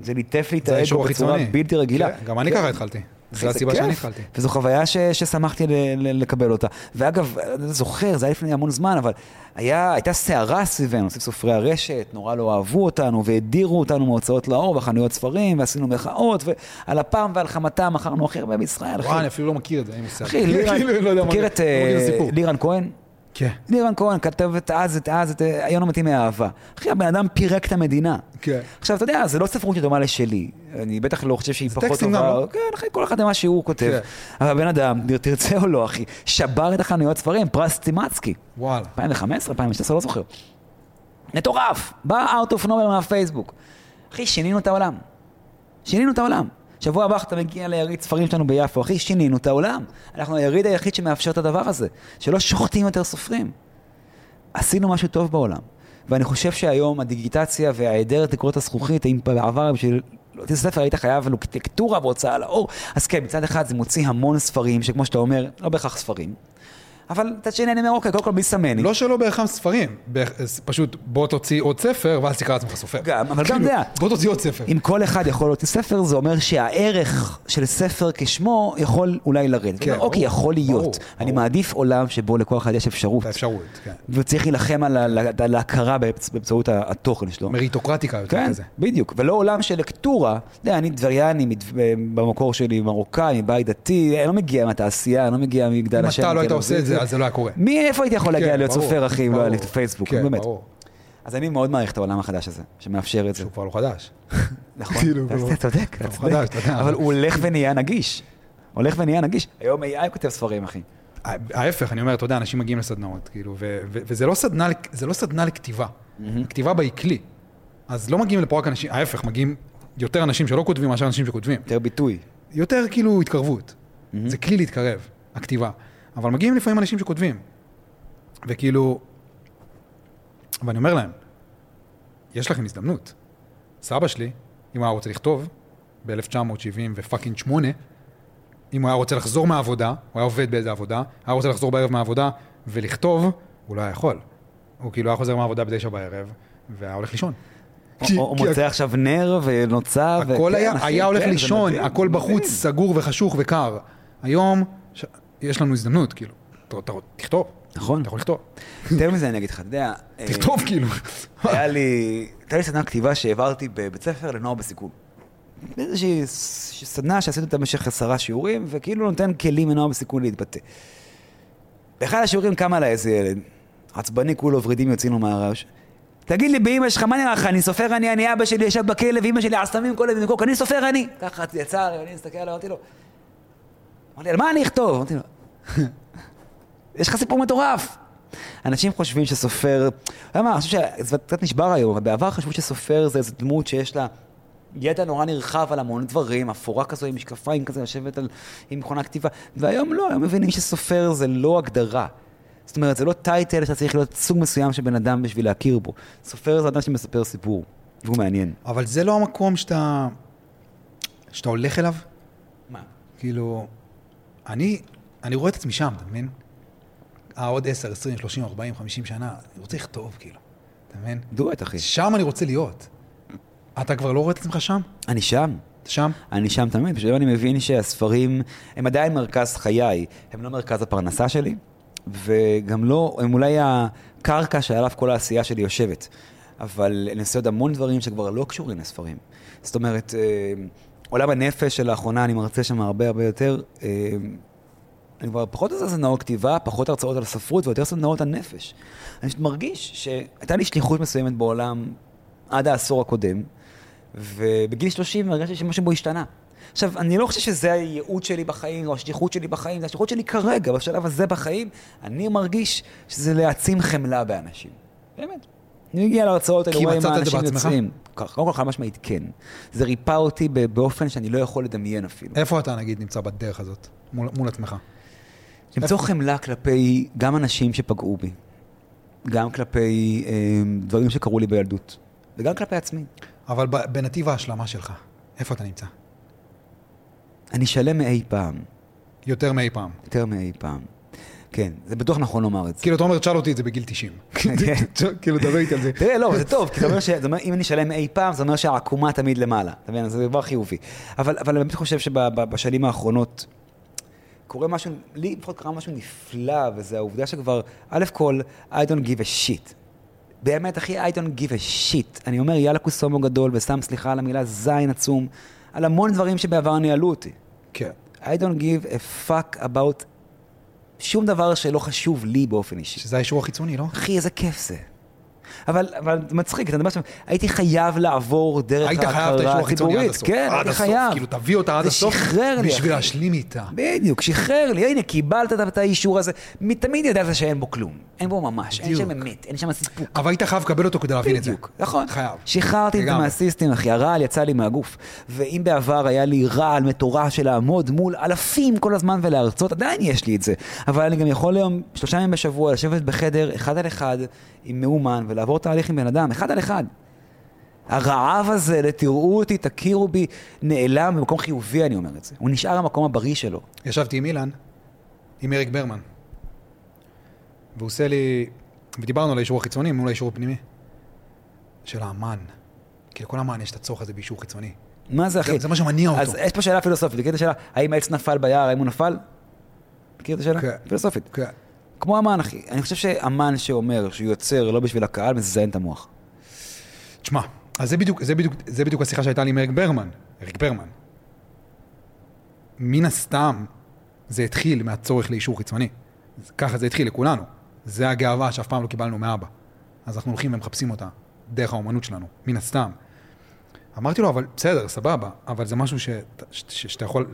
זה ליטף לי את האגו בצורה. בלתי רגילה. כן, גם אני כן. ככה התחלתי. זה זו הסיבה. שאני התחלתי. וזו חוויה ש, ששמחתי ל, ל, לקבל אותה. ואגב, אני זוכר, זה היה לפני המון זמן, אבל היה, הייתה סערה סביבנו, סביב סופרי הרשת, נורא לא אהבו אותנו, והדירו אותנו מהוצאות לאור בחנויות ספרים, ועשינו מחאות, ועל אפם ועל חמתם מכרנו הכי הרבה בישראל. וואי, אני אפילו לא מכיר את זה, אין לי מושג. אחי. לירן כהן? כן. ניר רן כהן כתב את אז, את אז, את היום לא מתאים מאהבה. אחי, הבן אדם פירק את המדינה. כן. עכשיו, אתה יודע, זה לא ספרות שדומה לשלי. אני בטח לא חושב שהיא זה פחות טקסטים טובה. גם, לא? כן, אחי, כל אחד מה שהוא כותב. כן. אבל הבן אדם, תרצה או לא, אחי, שבר את החנויות ספרים, פרס צימצקי. וואלה. 2015, 2016, לא זוכר. מטורף, בא out of nowhere מהפייסבוק. אחי, שינינו את העולם. שינינו את העולם. שבוע הבא אתה מגיע ליריד ספרים שלנו ביפו, אחי, שינינו את העולם. אנחנו היריד היחיד שמאפשר את הדבר הזה, שלא שוחטים יותר סופרים. עשינו משהו טוב בעולם. ואני חושב שהיום הדיגיטציה וההיעדר תקרות הזכוכית, אם בעבר בשביל להוציא ספר היית חייב לקטורה והוצאה לאור, אז כן, מצד אחד זה מוציא המון ספרים, שכמו שאתה אומר, לא בהכרח ספרים. אבל מצד שני אני אומר, אוקיי, קודם כל מי סמני? לא שלא בהכרח ספרים, ב- פשוט בוא תוציא עוד ספר ואז תקרא לעצמך סופר. גם, אבל גם כאילו, יודע. בוא תוציא עוד ספר. אם כל אחד יכול להוציא ספר, זה אומר שהערך של ספר כשמו יכול אולי לרדת. כן, כן, אוקיי, יכול להיות. אני. מעדיף עולם שבו לכל אחד יש אפשרות. האפשרות, כן. וצריך להילחם על ההכרה באמצ- באמצעות התוכן שלו. מריטוקרטיקה יותר כן, כזה. בדיוק. ולא עולם של לקטורה. אתה יודע, אני טבריאני, מת- במקור שלי מרוקאי, מבית דתי, אני לא מגיע מהתעשייה, אני לא מגיע ממגדל אם השם. אתה לא היית עושה. את זה, אז זה לא היה קורה. מי, איפה הייתי יכול להגיע כן, להיות סופר, אחי, אם לא היה לי הפייסבוק, כן, באמת. ברור. אז אני מאוד מעריך את העולם החדש הזה, שמאפשר את זה. שהוא כבר לא חדש. נכון, כאילו, אתה צודק, אתה צודק. יודע, אבל הוא הולך ונהיה נגיש. הולך ונהיה נגיש. היום AI כותב ספרים, אחי. ההפך, אני אומר, אתה יודע, אנשים מגיעים לסדנאות, כאילו, ו- ו- וזה לא סדנה, לא סדנה לכתיבה. כתיבה בה היא כלי. אז לא מגיעים לפה רק אנשים, ההפך, מגיעים יותר אנשים שלא כותבים מאשר אנשים שכותבים. יותר ביטוי. יותר כאילו התקרבות. זה כלי להתקרב, הכתיבה. אבל מגיעים לפעמים אנשים שכותבים. וכאילו, ואני אומר להם, יש לכם הזדמנות. סבא שלי, אם הוא היה רוצה לכתוב, ב-1970 ופאקינג 8, אם הוא היה רוצה לחזור מהעבודה, הוא היה עובד באיזה עבודה, היה רוצה לחזור בערב מהעבודה ולכתוב, הוא לא היה יכול. הוא כאילו היה חוזר מהעבודה בתשע בערב, והיה הולך לישון. הוא מוצא עכשיו נר ונוצה. הכל היה, היה הולך כן, לישון, הכל בחוץ. סגור וחשוך וקר. היום. יש לנו הזדמנות, כאילו. אתה, תכתוב. נכון. אתה יכול לכתוב. יותר מזה אני אגיד לך, אתה יודע... אה, תכתוב, כאילו. היה לי, הייתה לי סדנה כתיבה שהעברתי בבית ספר לנוער בסיכון. איזושהי סדנה שעשיתי אותה במשך עשרה שיעורים, וכאילו נותן כלים לנוער בסיכון להתבטא. באחד השיעורים קם עליי איזה ילד, עצבני כולו ורידים יוצאים לו מהרעש. תגיד לי, באמא שלך, מה נראה לך? אני סופר אני, אני אבא שלי ישב בכלא, ואמא שלי עשמים כל במקוק, אני סופר אני. ככה יצא ואני מסתכל עליו, אמרתי לו, אמר לי, על מה אני אכתוב? אמרתי לו, יש לך סיפור מטורף. אנשים חושבים שסופר, אתה יודע מה, אני חושב שזה קצת נשבר היום, אבל בעבר חשבו שסופר זה איזו דמות שיש לה ידע נורא נרחב על המון דברים, אפורה כזו עם משקפיים כזה, לשבת על, עם מכונה כתיבה, והיום לא, היום מבינים שסופר זה לא הגדרה. זאת אומרת, זה לא טייטל שאתה צריך להיות סוג מסוים של בן אדם בשביל להכיר בו. סופר זה אדם שמספר סיפור, והוא מעניין. אבל זה לא המקום שאתה... שאתה הולך אליו. מה? כאילו, אני, אני רואה את עצמי שם, אתה מבין? אה, עוד 10, 20, 30, 40, 50 שנה, אני רוצה לכתוב, כאילו. אתה מבין? דואט, אחי. שם אני רוצה להיות. אתה כבר לא רואה את עצמך שם? אני שם. אתה שם? אני שם תמיד, פשוט אני מבין שהספרים הם עדיין מרכז חיי, הם לא מרכז הפרנסה שלי, וגם לא, הם אולי הקרקע שעליו כל העשייה שלי יושבת. אבל אני עושה עוד המון דברים שכבר לא קשורים לספרים. זאת אומרת, אה, עולם הנפש שלאחרונה אני מרצה שם הרבה הרבה יותר, אה, אני כבר פחות עושה סדנאות כתיבה, פחות הרצאות על ספרות ויותר סדנאות על נפש. אני פשוט מרגיש שהייתה לי שליחות מסוימת בעולם עד העשור הקודם, ובגיל 30 הרגשתי שמשהו בו השתנה. עכשיו, אני לא חושב שזה הייעוד שלי בחיים, או השליחות שלי בחיים, זה השליחות שלי כרגע, בשלב הזה בחיים, אני מרגיש שזה להעצים חמלה באנשים. באמת. אני מגיע להרצאות, אני רואה מצאת מה את זה אנשים בעצמך? יוצאים. קודם כל, חד משמעית כן. זה ריפא אותי באופן שאני לא יכול לדמיין אפילו. איפה אתה, נגיד, נמצא בדרך הזאת, מול, מול עצמך? למצוא חמלה כלפי גם אנשים שפגעו בי, גם כלפי אה, דברים שקרו לי בילדות, וגם כלפי עצמי. אבל ב- בנתיב ההשלמה שלך, איפה אתה נמצא? אני שלם מאי פעם, יותר מאי פעם. יותר מאי פעם. כן, זה בטוח נכון לומר את זה. כאילו, אתה אומר, תשאל אותי את זה בגיל 90. כן. כאילו, דבר איתי על זה. תראה, לא, זה טוב, כי זה אומר ש... זה אומר, אם אני שלם אי פעם, זה אומר שהעקומה תמיד למעלה. אתה מבין? זה דבר חיובי. אבל, אבל אני באמת חושב שבשנים האחרונות קורה משהו, לי לפחות קרה משהו נפלא, וזה העובדה שכבר, א' כל, I don't give a shit. באמת, אחי, I don't give a shit. אני אומר, יאללה קוסומו גדול, ושם סליחה על המילה זין עצום, על המון דברים שבעבר ניהלו אותי. כן. I don't give a fuck about שום דבר שלא חשוב לי באופן אישי. שזה האישור החיצוני, לא? אחי, איזה כיף זה. אבל, אבל מצחיק, אתה מדבר שם, הייתי חייב לעבור דרך ההכרה הציבורית. הסוף. כן, הייתי הסוף, חייב. כאילו, תביא אותה עד הסוף, לי, בשביל. להשלים איתה. בדיוק, שחרר לי, הנה, קיבלת את האישור הזה. תמיד ידעת שאין בו כלום. אין בו ממש, אין בדיוק. שם אמת, אין שם סיפוק. אבל היית חייב לקבל אותו כדי להבין את זה. בדיוק, נכון. חייב. שחררתי את זה. מהסיסטם, אחי, הרעל יצא לי מהגוף. ואם בעבר היה לי רעל מטורף של לעמוד מול אלפים כל הזמן ולהרצות, עדיין יש לי את זה. אבל אני גם יכול היום, שלושה ימים בשבוע, לשבת בחדר, אחד על אחד, עם מאומן, ולעבור תהליך עם בן אדם, אחד על אחד. הרעב הזה, לתראו אותי, תכירו בי, נעלם במקום חיובי, אני אומר את זה. הוא נשאר המקום הבריא שלו. ישבתי עם אילן, עם אריק ברמן, והוא עושה לי, ודיברנו על האישור החיצוני מול האישור הפנימי. של האמן. כי לכל אמן יש את הצורך הזה באישור חיצוני. מה זה, אחי? זה מה שמניע אותו. אז יש פה שאלה פילוסופית, מכיר את השאלה, האם העץ נפל ביער, האם הוא נפל? מכיר את השאלה? כן. פילוסופית. כן. כמו אמן, אחי. אני חושב שאמן שאומר שהוא יוצר לא בשביל הקהל, מזיין את המוח. תשמע, אז זה בדיוק, זה בדיוק, זה בדיוק השיחה שהייתה לי עם אריק ברמן. אריק ברמן. מן הסתם, זה התחיל מהצורך לאישור חיצוני. ככה זה התחיל לכולנו. זה הגאווה שאף פעם לא קיבלנו מאבא. אז אנחנו הולכים ומחפשים אותה דרך האומנות שלנו, מן הסתם. אמרתי לו, אבל בסדר, סבבה, אבל זה משהו שאתה יכול,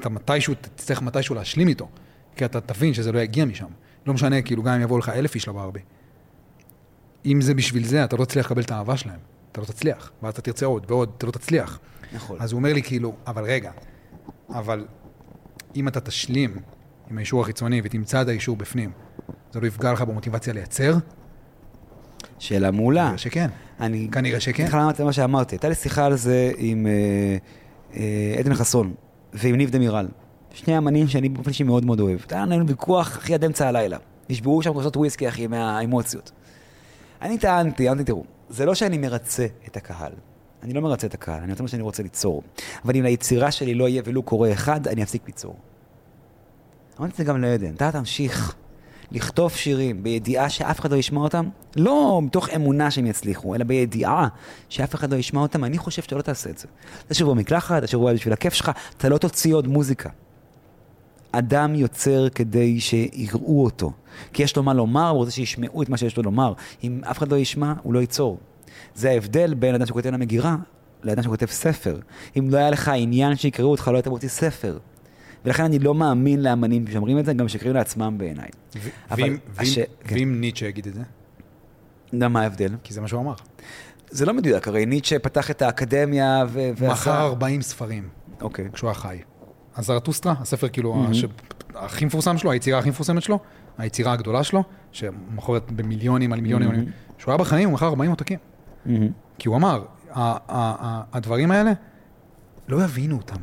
אתה מתישהו, תצטרך מתישהו להשלים איתו. כי אתה תבין שזה לא יגיע משם. לא משנה, כאילו, גם אם יבואו לך אלף איש לברבי. אם זה בשביל זה, אתה לא תצליח לקבל את האהבה שלהם. אתה לא תצליח. ואז אתה תרצה עוד ועוד, אתה לא תצליח. נכון. אז הוא אומר לי, כאילו, אבל רגע, אבל אם אתה תשלים עם האישור החיצוני ותמצא את האישור בפנים, זה לא יפגע לך במוטיבציה לייצר? שאלה מעולה. כנראה שכן. אני... כנראה שכן. איך אמרתי מה שאמרתי. הייתה לי שיחה על זה עם אה, אה, עדן חסון ועם ניב דמירל. שני אמנים שאני באופן אישי מאוד מאוד אוהב. היה לנו ויכוח הכי עד אמצע הלילה. נשברו שם כוסות וויסקי, אחי, מהאמוציות. אני טענתי, אמרתי, תראו, זה לא שאני מרצה את הקהל. אני לא מרצה את הקהל, אני רוצה מה שאני רוצה ליצור. אבל אם ליצירה שלי לא יהיה ולו קורא אחד, אני אפסיק ליצור. אמרתי את זה גם לעדן, אתה תמשיך לכתוב שירים בידיעה שאף אחד לא ישמע אותם, לא מתוך אמונה שהם יצליחו, אלא בידיעה שאף אחד לא ישמע אותם, אני חושב שאתה לא תעשה את זה. תשאיר במקלחת, תשאיר בבית בשביל הכיף שלך, אתה לא תוציא עוד מוזיקה. אדם יוצר כדי שיראו אותו. כי יש לו מה לומר, הוא רוצה שישמעו את מה שיש לו לומר. אם אף אחד לא ישמע, הוא לא ייצור. זה ההבדל בין אדם שכותב למגירה לאדם שכותב ספר. אם לא היה לך עניין שיקראו אותך, לא היית מוציא ספר. ולכן אני לא מאמין לאמנים שאומרים את זה, גם שקרים לעצמם בעיניי. ואם- הש- כן. ניטשה יגיד את זה? יודע מה ההבדל? כי זה מה שהוא אמר. זה לא מדויק, הרי ניטשה פתח את האקדמיה ו... מכר 40 ספרים אוקיי. כשהוא היה חי. אז זרטוסטרה, הספר כאילו הש- הכי מפורסם שלו, היצירה הכי מפורסמת שלו, היצירה הגדולה שלו, שמוכרת במיליונים על מיליונים, מהמם. כשהוא היה בחיים הוא מכר 40 עותקים. מהמם. כי הוא אמר, הדברים האלה, לא יבינו אותם.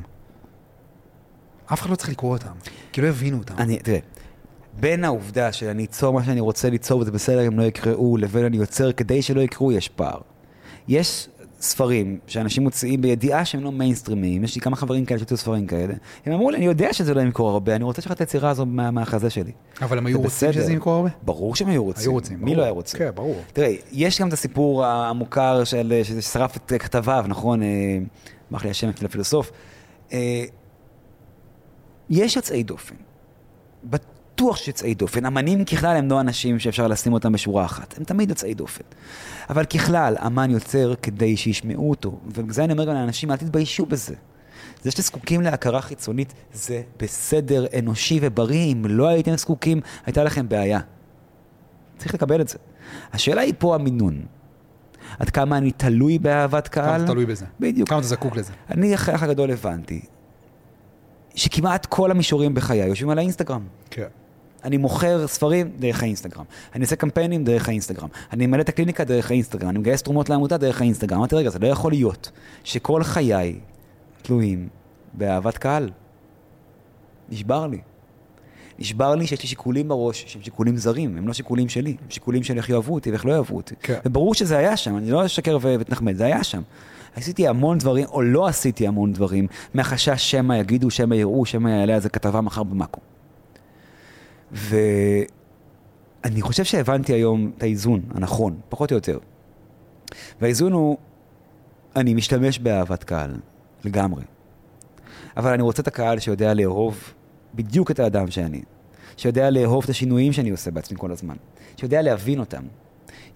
אף אחד לא צריך לקרוא אותם, כי לא יבינו אותם. אני, תראה, בין העובדה שאני אצור מה שאני רוצה ליצור וזה בסדר אם לא יקראו, לבין אני יוצר כדי שלא יקראו, יש פער. יש ספרים שאנשים מוציאים בידיעה שהם לא מיינסטרימיים, יש לי כמה חברים כאלה שהוציאו ספרים כאלה, הם אמרו לי, אני יודע שזה לא ימכור הרבה, אני רוצה שאלך את היצירה הזו מה- מהחזה שלי. אבל הם היו רוצים בסדר. שזה ימכור הרבה? ברור שהם היו רוצים. היו רוצים, מי ברור. לא היה רוצה? כן, ברור. תראה, יש גם את הסיפור המוכר של, ששרף את כתביו, נכון? אה, ברח לי השם של הפילוסוף. אה, יש יוצאי דופן. בטוח שיש יוצאי דופן. אמנים ככלל הם לא אנשים שאפשר לשים אותם בשורה אחת. הם תמיד יוצאי דופן. אבל ככלל, אמן יוצר כדי שישמעו אותו. ובגלל אני אומר גם לאנשים, אל תתביישו בזה. זה שאתם זקוקים להכרה חיצונית, זה בסדר, אנושי ובריא. אם לא הייתם זקוקים, הייתה לכם בעיה. צריך לקבל את זה. השאלה היא פה המינון. עד כמה אני תלוי באהבת כמה קהל? אתה תלוי בזה. בדיוק. כמה אתה זקוק לזה. אני אחרי האח הגדול הבנתי שכמעט כל המישורים בחיי יושבים על האינסטגרם. כן. אני מוכר ספרים דרך האינסטגרם. אני עושה קמפיינים דרך האינסטגרם. אני ממלא את הקליניקה דרך האינסטגרם. אני מגייס תרומות לעמותה דרך האינסטגרם. אמרתי, רגע, זה לא יכול להיות שכל חיי תלויים באהבת קהל. נשבר לי. נשבר לי שיש לי שיקולים בראש שהם שיקולים זרים, הם לא שיקולים שלי, הם שיקולים של איך יאהבו אותי ואיך לא יאהבו אותי. כן. וברור שזה היה שם, אני לא אשקר ואתנחמד, זה היה שם. עשיתי המון דברים, או לא עשיתי המון דברים, מהחשש שמא יגידו, שמא יראו, שמא יעלה על זה כתבה מחר במאקו. ואני חושב שהבנתי היום את האיזון הנכון, פחות או יותר. והאיזון הוא, אני משתמש באהבת קהל, לגמרי. אבל אני רוצה את הקהל שיודע לאהוב בדיוק את האדם שאני. שיודע לאהוב את השינויים שאני עושה בעצמי כל הזמן, שיודע להבין אותם.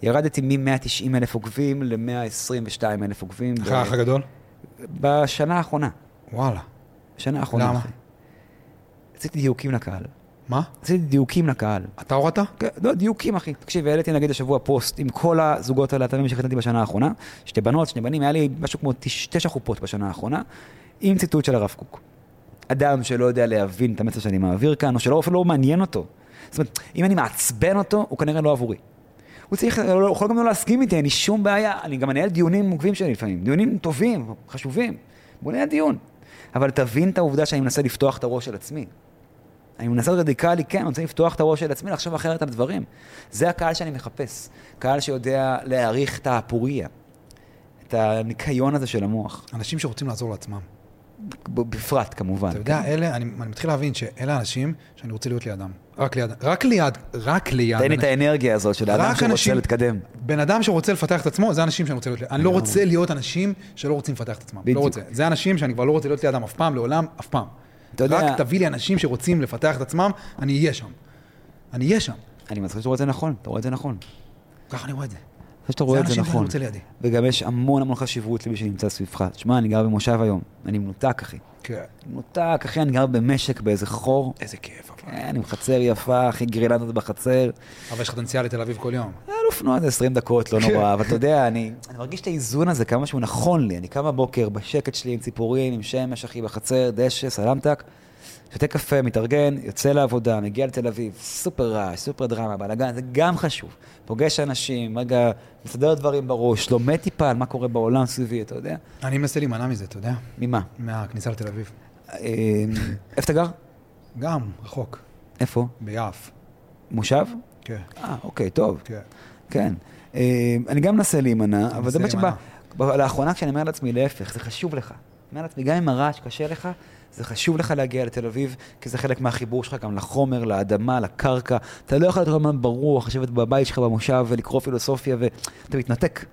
ירדתי מ-190 אלף עוקבים ל-122 אלף עוקבים. אחרי האח הגדול? בשנה האחרונה. וואלה. בשנה האחרונה. למה? עשיתי דיוקים לקהל. מה? עשיתי דיוקים לקהל. אתה הורדת? כן, לא, דיוקים, אחי. תקשיב, העליתי נגיד השבוע פוסט עם כל הזוגות הלהט"בים שחתנתי בשנה האחרונה, שתי בנות, שני בנים, היה לי משהו כמו תש- תשע חופות בשנה האחרונה, עם ציטוט של הרב קוק. אדם שלא יודע להבין את המסר שאני מעביר כאן, או שלא אפילו לא מעניין אותו. זאת אומרת, אם אני מעצבן אותו, הוא כנראה לא עבורי. הוא צריך, הוא יכול גם לא להסכים איתי, אין לי שום בעיה. אני גם מנהל דיונים עוקבים שלי לפעמים, דיונים טובים, חשובים. בוא ננהל דיון. אבל תבין את העובדה שאני מנסה לפתוח את הראש של עצמי. אני מנסה להיות רדיקלי, כן, אני רוצה לפתוח את הראש של עצמי, לחשוב אחרת על דברים. זה הקהל שאני מחפש. קהל שיודע להעריך את הפוריה, את הניקיון הזה של המוח. אנשים שרוצים לעזור לעצמם. בפרט, כמובן. אתה יודע, אלה, אני, אני מתחיל להבין שאלה האנשים שאני רוצה להיות לידם. רק ליד, רק ליד, רק ליד. תן לי את אנשים. האנרגיה הזאת של האדם שרוצה אנשים- להתקדם. בן אדם שרוצה לפתח את עצמו, זה אנשים שאני רוצה להיות לידם. אני לא רוצה להיות אנשים שלא רוצים לפתח את עצמם. בדיוק. לא רוצה. זה אנשים שאני כבר לא רוצה להיות לידם אף פעם, לעולם, אף פעם. אתה יודע- רק תביא לי אנשים שרוצים לפתח את עצמם, אני אהיה שם. אני אהיה שם. אני מזכיר שאתה רואה את זה נכון, אתה רואה את זה נכון. ככה אני רואה את זה. אני חושב שאתה רואה את זה אנשים שאני נכון. רוצה לידי. וגם יש המון המון חשיבות למי שנמצא סביבך. תשמע, אני גר במושב היום, אני מנותק, אחי. כן. מנותק, אחי, אני גר במשק באיזה חור. איזה כיף, אבל. כן, עם חצר יפה, אחי, גרירנדות בחצר. אבל יש לך הנסיעה לתל אביב כל יום. על אופנוע זה 20 דקות, לא נורא, אבל אתה יודע, אני, אני מרגיש את האיזון הזה, כמה שהוא נכון לי. אני קם בבוקר בשקט שלי עם ציפורים, עם שמש, אחי, בחצר, דשא, סלמתק, שותה קפה, מתארגן, יוצא לעבודה, מגיע לתל אביב, סופר רעש, סופר דרמה, בלאגן, זה גם חשוב. פוגש אנשים, רגע, מסדר דברים בראש, לומד טיפה על מה קורה בעולם סביבי, אתה יודע? אני מנסה להימנע מזה, אתה יודע? ממה? מהכניסה לתל אביב. אה, איפה אתה גר? גם, רחוק. איפה? ביעף. מושב? כן. אה, אוקיי, טוב. כן. כן. אה, אני גם מנסה להימנע, אבל זה באמת להימנע. שלאחרונה כשאני אומר לעצמי להפך, זה חשוב לך. אני אומר לעצמי, גם אם הרעש קשה לך, זה חשוב לך להגיע לתל אביב, כי זה חלק מהחיבור שלך גם לחומר, לאדמה, לקרקע. אתה לא יכול להיות כל הזמן ברוח, לשבת בבית שלך במושב ולקרוא פילוסופיה, ואתה מתנתק.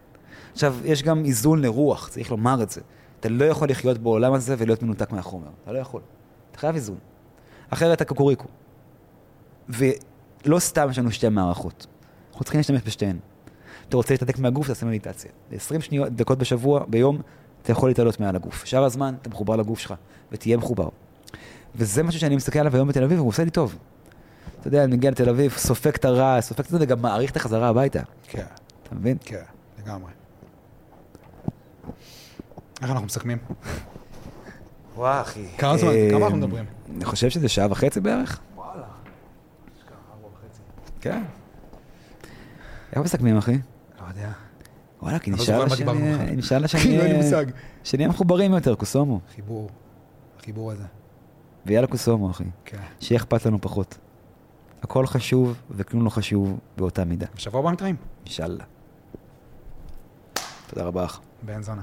עכשיו, יש גם איזון לרוח, צריך לומר את זה. אתה לא יכול לחיות בעולם הזה ולהיות מנותק מהחומר. אתה לא יכול. אתה חייב איזון. אחרת אתה קוקוריקו. ולא סתם יש לנו שתי מערכות. אנחנו צריכים להשתמש בשתיהן. אתה רוצה להתנתק מהגוף, תעשה מדיטציה. ב-20 שניות, דקות בשבוע, ביום, אתה יכול להתעלות מעל הגוף. שאר הזמן, אתה מחובר לגוף שלך, ותהיה מחובר. וזה משהו שאני מסתכל עליו היום בתל אביב, והוא עושה לי טוב. אתה יודע, אני מגיע לתל אביב, סופג את הרע, סופג את זה, וגם מעריך את החזרה הביתה. כן. אתה מבין? כן, לגמרי. איך אנחנו מסכמים? וואו, אחי. כמה זמן? אה, כמה אנחנו מדברים? אני חושב שזה שעה וחצי בערך. וואלה. כן. איך מסכמים, אחי? לא יודע. וואלה, כי נשאר בכלל. נשאר לא אין לי. מושג. שנהיה מחוברים יותר, קוסומו. חיבור. החיבור הזה. ויאללה קוסומו, אחי. כן. שיהיה אכפת לנו פחות. הכל חשוב וכלום לא חשוב באותה מידה. בשבוע הבא מתראים. אינשאללה. תודה רבה לך. בן זונה.